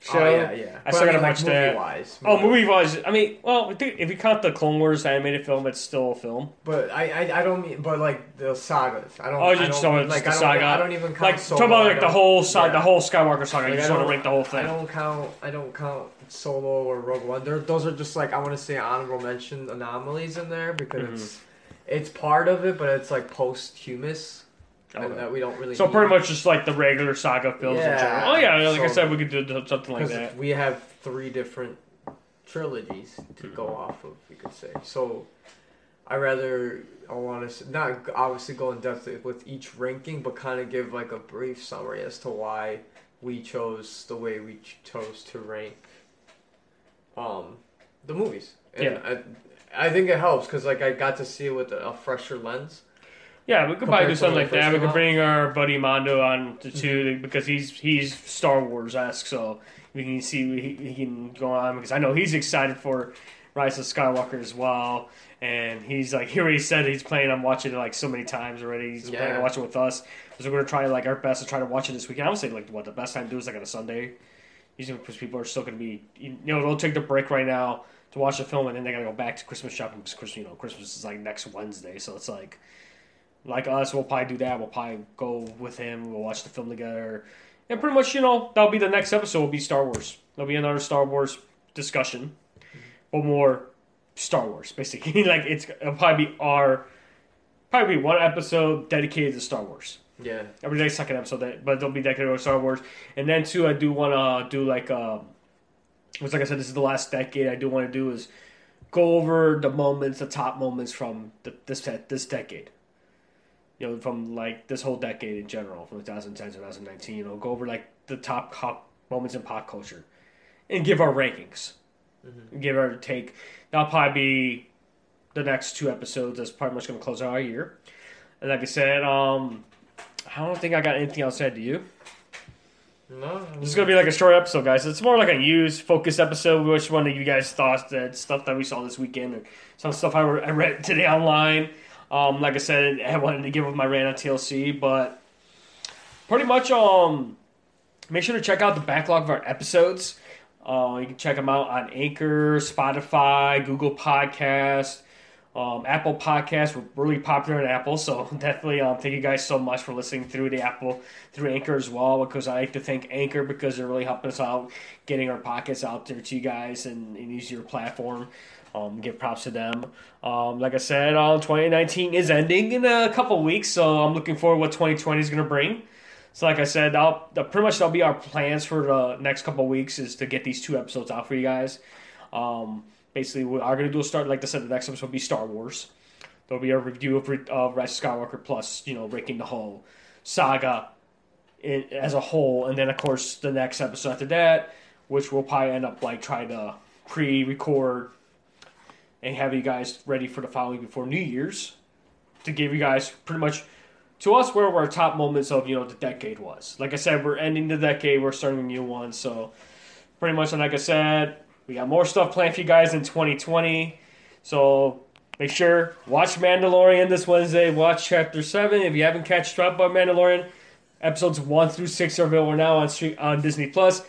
[SPEAKER 1] Show.
[SPEAKER 2] Oh yeah, yeah.
[SPEAKER 1] I
[SPEAKER 2] But
[SPEAKER 1] still gotta
[SPEAKER 2] mean, like,
[SPEAKER 1] watch that.
[SPEAKER 2] Movie-wise,
[SPEAKER 1] Oh, movie wise, I mean, well, if you count the Clone Wars animated film, it's still a film.
[SPEAKER 2] But I, I, I don't mean, but like the sagas. I don't.
[SPEAKER 1] Oh, you
[SPEAKER 2] I
[SPEAKER 1] just
[SPEAKER 2] don't,
[SPEAKER 1] don't-
[SPEAKER 2] like I
[SPEAKER 1] the
[SPEAKER 2] don't,
[SPEAKER 1] saga.
[SPEAKER 2] I don't even count.
[SPEAKER 1] Like
[SPEAKER 2] Solo,
[SPEAKER 1] talk about like the whole side,
[SPEAKER 2] yeah.
[SPEAKER 1] the whole Skywalker saga.
[SPEAKER 2] Like,
[SPEAKER 1] you
[SPEAKER 2] I
[SPEAKER 1] just want to rank the whole thing.
[SPEAKER 2] I don't count. I don't count Solo or Rogue One. They're, those are just like I want to say honorable mention anomalies in there because
[SPEAKER 1] Mhm.
[SPEAKER 2] it's it's part of it, but it's like posthumous
[SPEAKER 1] Okay.
[SPEAKER 2] that we don't really.
[SPEAKER 1] So
[SPEAKER 2] need.
[SPEAKER 1] pretty much just like the regular saga films in general. Oh yeah, like I said, we could do something like that.
[SPEAKER 2] we have three different trilogies to go off of, you could say. So I rather I want to not obviously go in depth with each ranking, but kind of give like a brief summary as to why we chose the way we ch- chose to rank um the movies. And
[SPEAKER 1] Yeah.
[SPEAKER 2] I, I think it helps because like I got to see it with a fresher lens.
[SPEAKER 1] Yeah, we could probably do something like that. We could bring our buddy Mondo on to too because he's he's Star Wars esque, so we can see he, he can go on because I know he's excited for Rise of Skywalker as well, and he's like he already said he's planning on watching it like so many times already. He's planning
[SPEAKER 2] Yeah.
[SPEAKER 1] on watching it with us, so we're gonna try like our best to try to watch it this weekend. I would say like what the best time to do is like on a Sunday, usually because people are still gonna be you know they'll take the break right now to watch the film and then they gotta go back to Christmas shopping because Christmas you know Christmas is like next Wednesday, so it's like like us, we'll probably do that. We'll probably go with him. We'll watch the film together, and pretty much, you know, that'll be the next episode. Will be Star Wars. There'll be another Star Wars discussion, but more Star Wars, basically. like it's it'll probably be our probably be one episode dedicated to Star Wars.
[SPEAKER 2] Yeah.
[SPEAKER 1] Every day, second episode, that, but they'll be dedicated to Star Wars. And then too, I do want to do like um, which like I said, this is the last decade. I do want to do is go over the moments, the top moments from the, this this decade. You know, from like this whole decade in general, from 2010 to 2019. You know, go over like the top cop moments in pop culture, and give our rankings. Give our take. That'll probably be the next two episodes. That's pretty much going to close out our year. And like I said, um, I don't think I got anything else to add to you.
[SPEAKER 2] No.
[SPEAKER 1] This is gonna be like a short episode, guys. It's more like a news focused episode. Which one of you guys thought that stuff that we saw this weekend, or some stuff I, re- I read today online? Um, like I said, I wanted to give up my rant on TLC, but pretty much, um, make sure to check out the backlog of our episodes. Uh, you can check them out on Anchor, Spotify, Google Podcast, um, Apple Podcasts. We're really popular in Apple, so definitely um, thank you guys so much for listening through the Apple through Anchor as well. Because I like to thank Anchor because they're really helping us out, getting our podcasts out there to you guys and, use your platform. Um, give props to them. Um, like I said, uh, 2019 is ending in a couple weeks, so I'm looking forward what 2020 is going to bring. So, like I said, I'll, pretty much that'll be our plans for the next couple weeks is to get these two episodes out for you guys. Um, basically, we are going to do a start. Like I said, the next episode will be Star Wars. There'll be a review of uh, Rise of Skywalker plus, you know, ranking the whole saga in, as a whole, and then of course the next episode after that, which we'll probably end up like trying to pre-record and have you guys ready for the following before New Year's to give you guys pretty much to us where our top moments of you know the decade was. Like I said, we're ending the decade, we're starting a new one, so pretty much like I said, we got more stuff planned for you guys in 2020. So make sure watch Mandalorian this Wednesday. Watch Chapter Seven if you haven't catched up on Mandalorian. Episodes one through six are available now on on Disney Plus.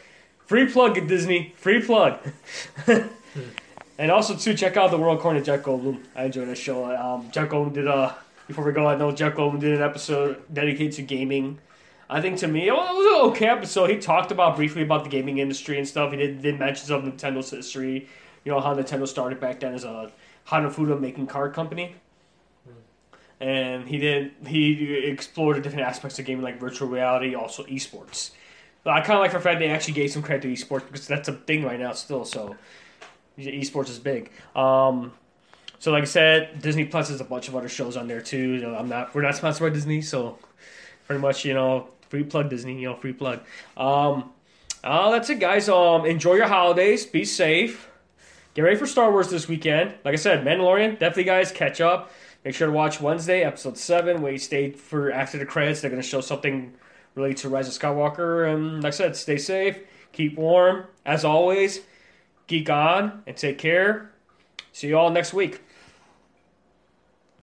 [SPEAKER 1] Free plug at Disney. Free plug. and also to check out the World According Jeff Goldblum. I enjoyed that show. Um, Jeff Goldblum did a. Before we go, I know Jeff Goldblum did an episode dedicated to gaming. I think to me, it was an okay episode. He talked about briefly about the gaming industry and stuff. He did, did mentions of Nintendo's history. You know how Nintendo started back then as a Hanafuda making card company. And he did he explored different aspects of gaming like virtual reality, also esports. But I kind of like the fact they actually gave some credit to esports because that's a thing right now still. So esports is big. Um, so like I said, Disney Plus has a bunch of other shows on there too. You know, I'm not we're not sponsored by Disney, so pretty much you know free plug Disney, you know free plug. Um, uh, that's it, guys. Um, enjoy your holidays. Be safe. Get ready for Star Wars this weekend. Like I said, Mandalorian. Definitely, guys, catch up. Make sure to watch Wednesday, episode seven. Where you stay for after the credits. They're going to show something related to Rise of Skywalker. And like I said, stay safe. Keep warm. As always, geek on and take care. See you all next week.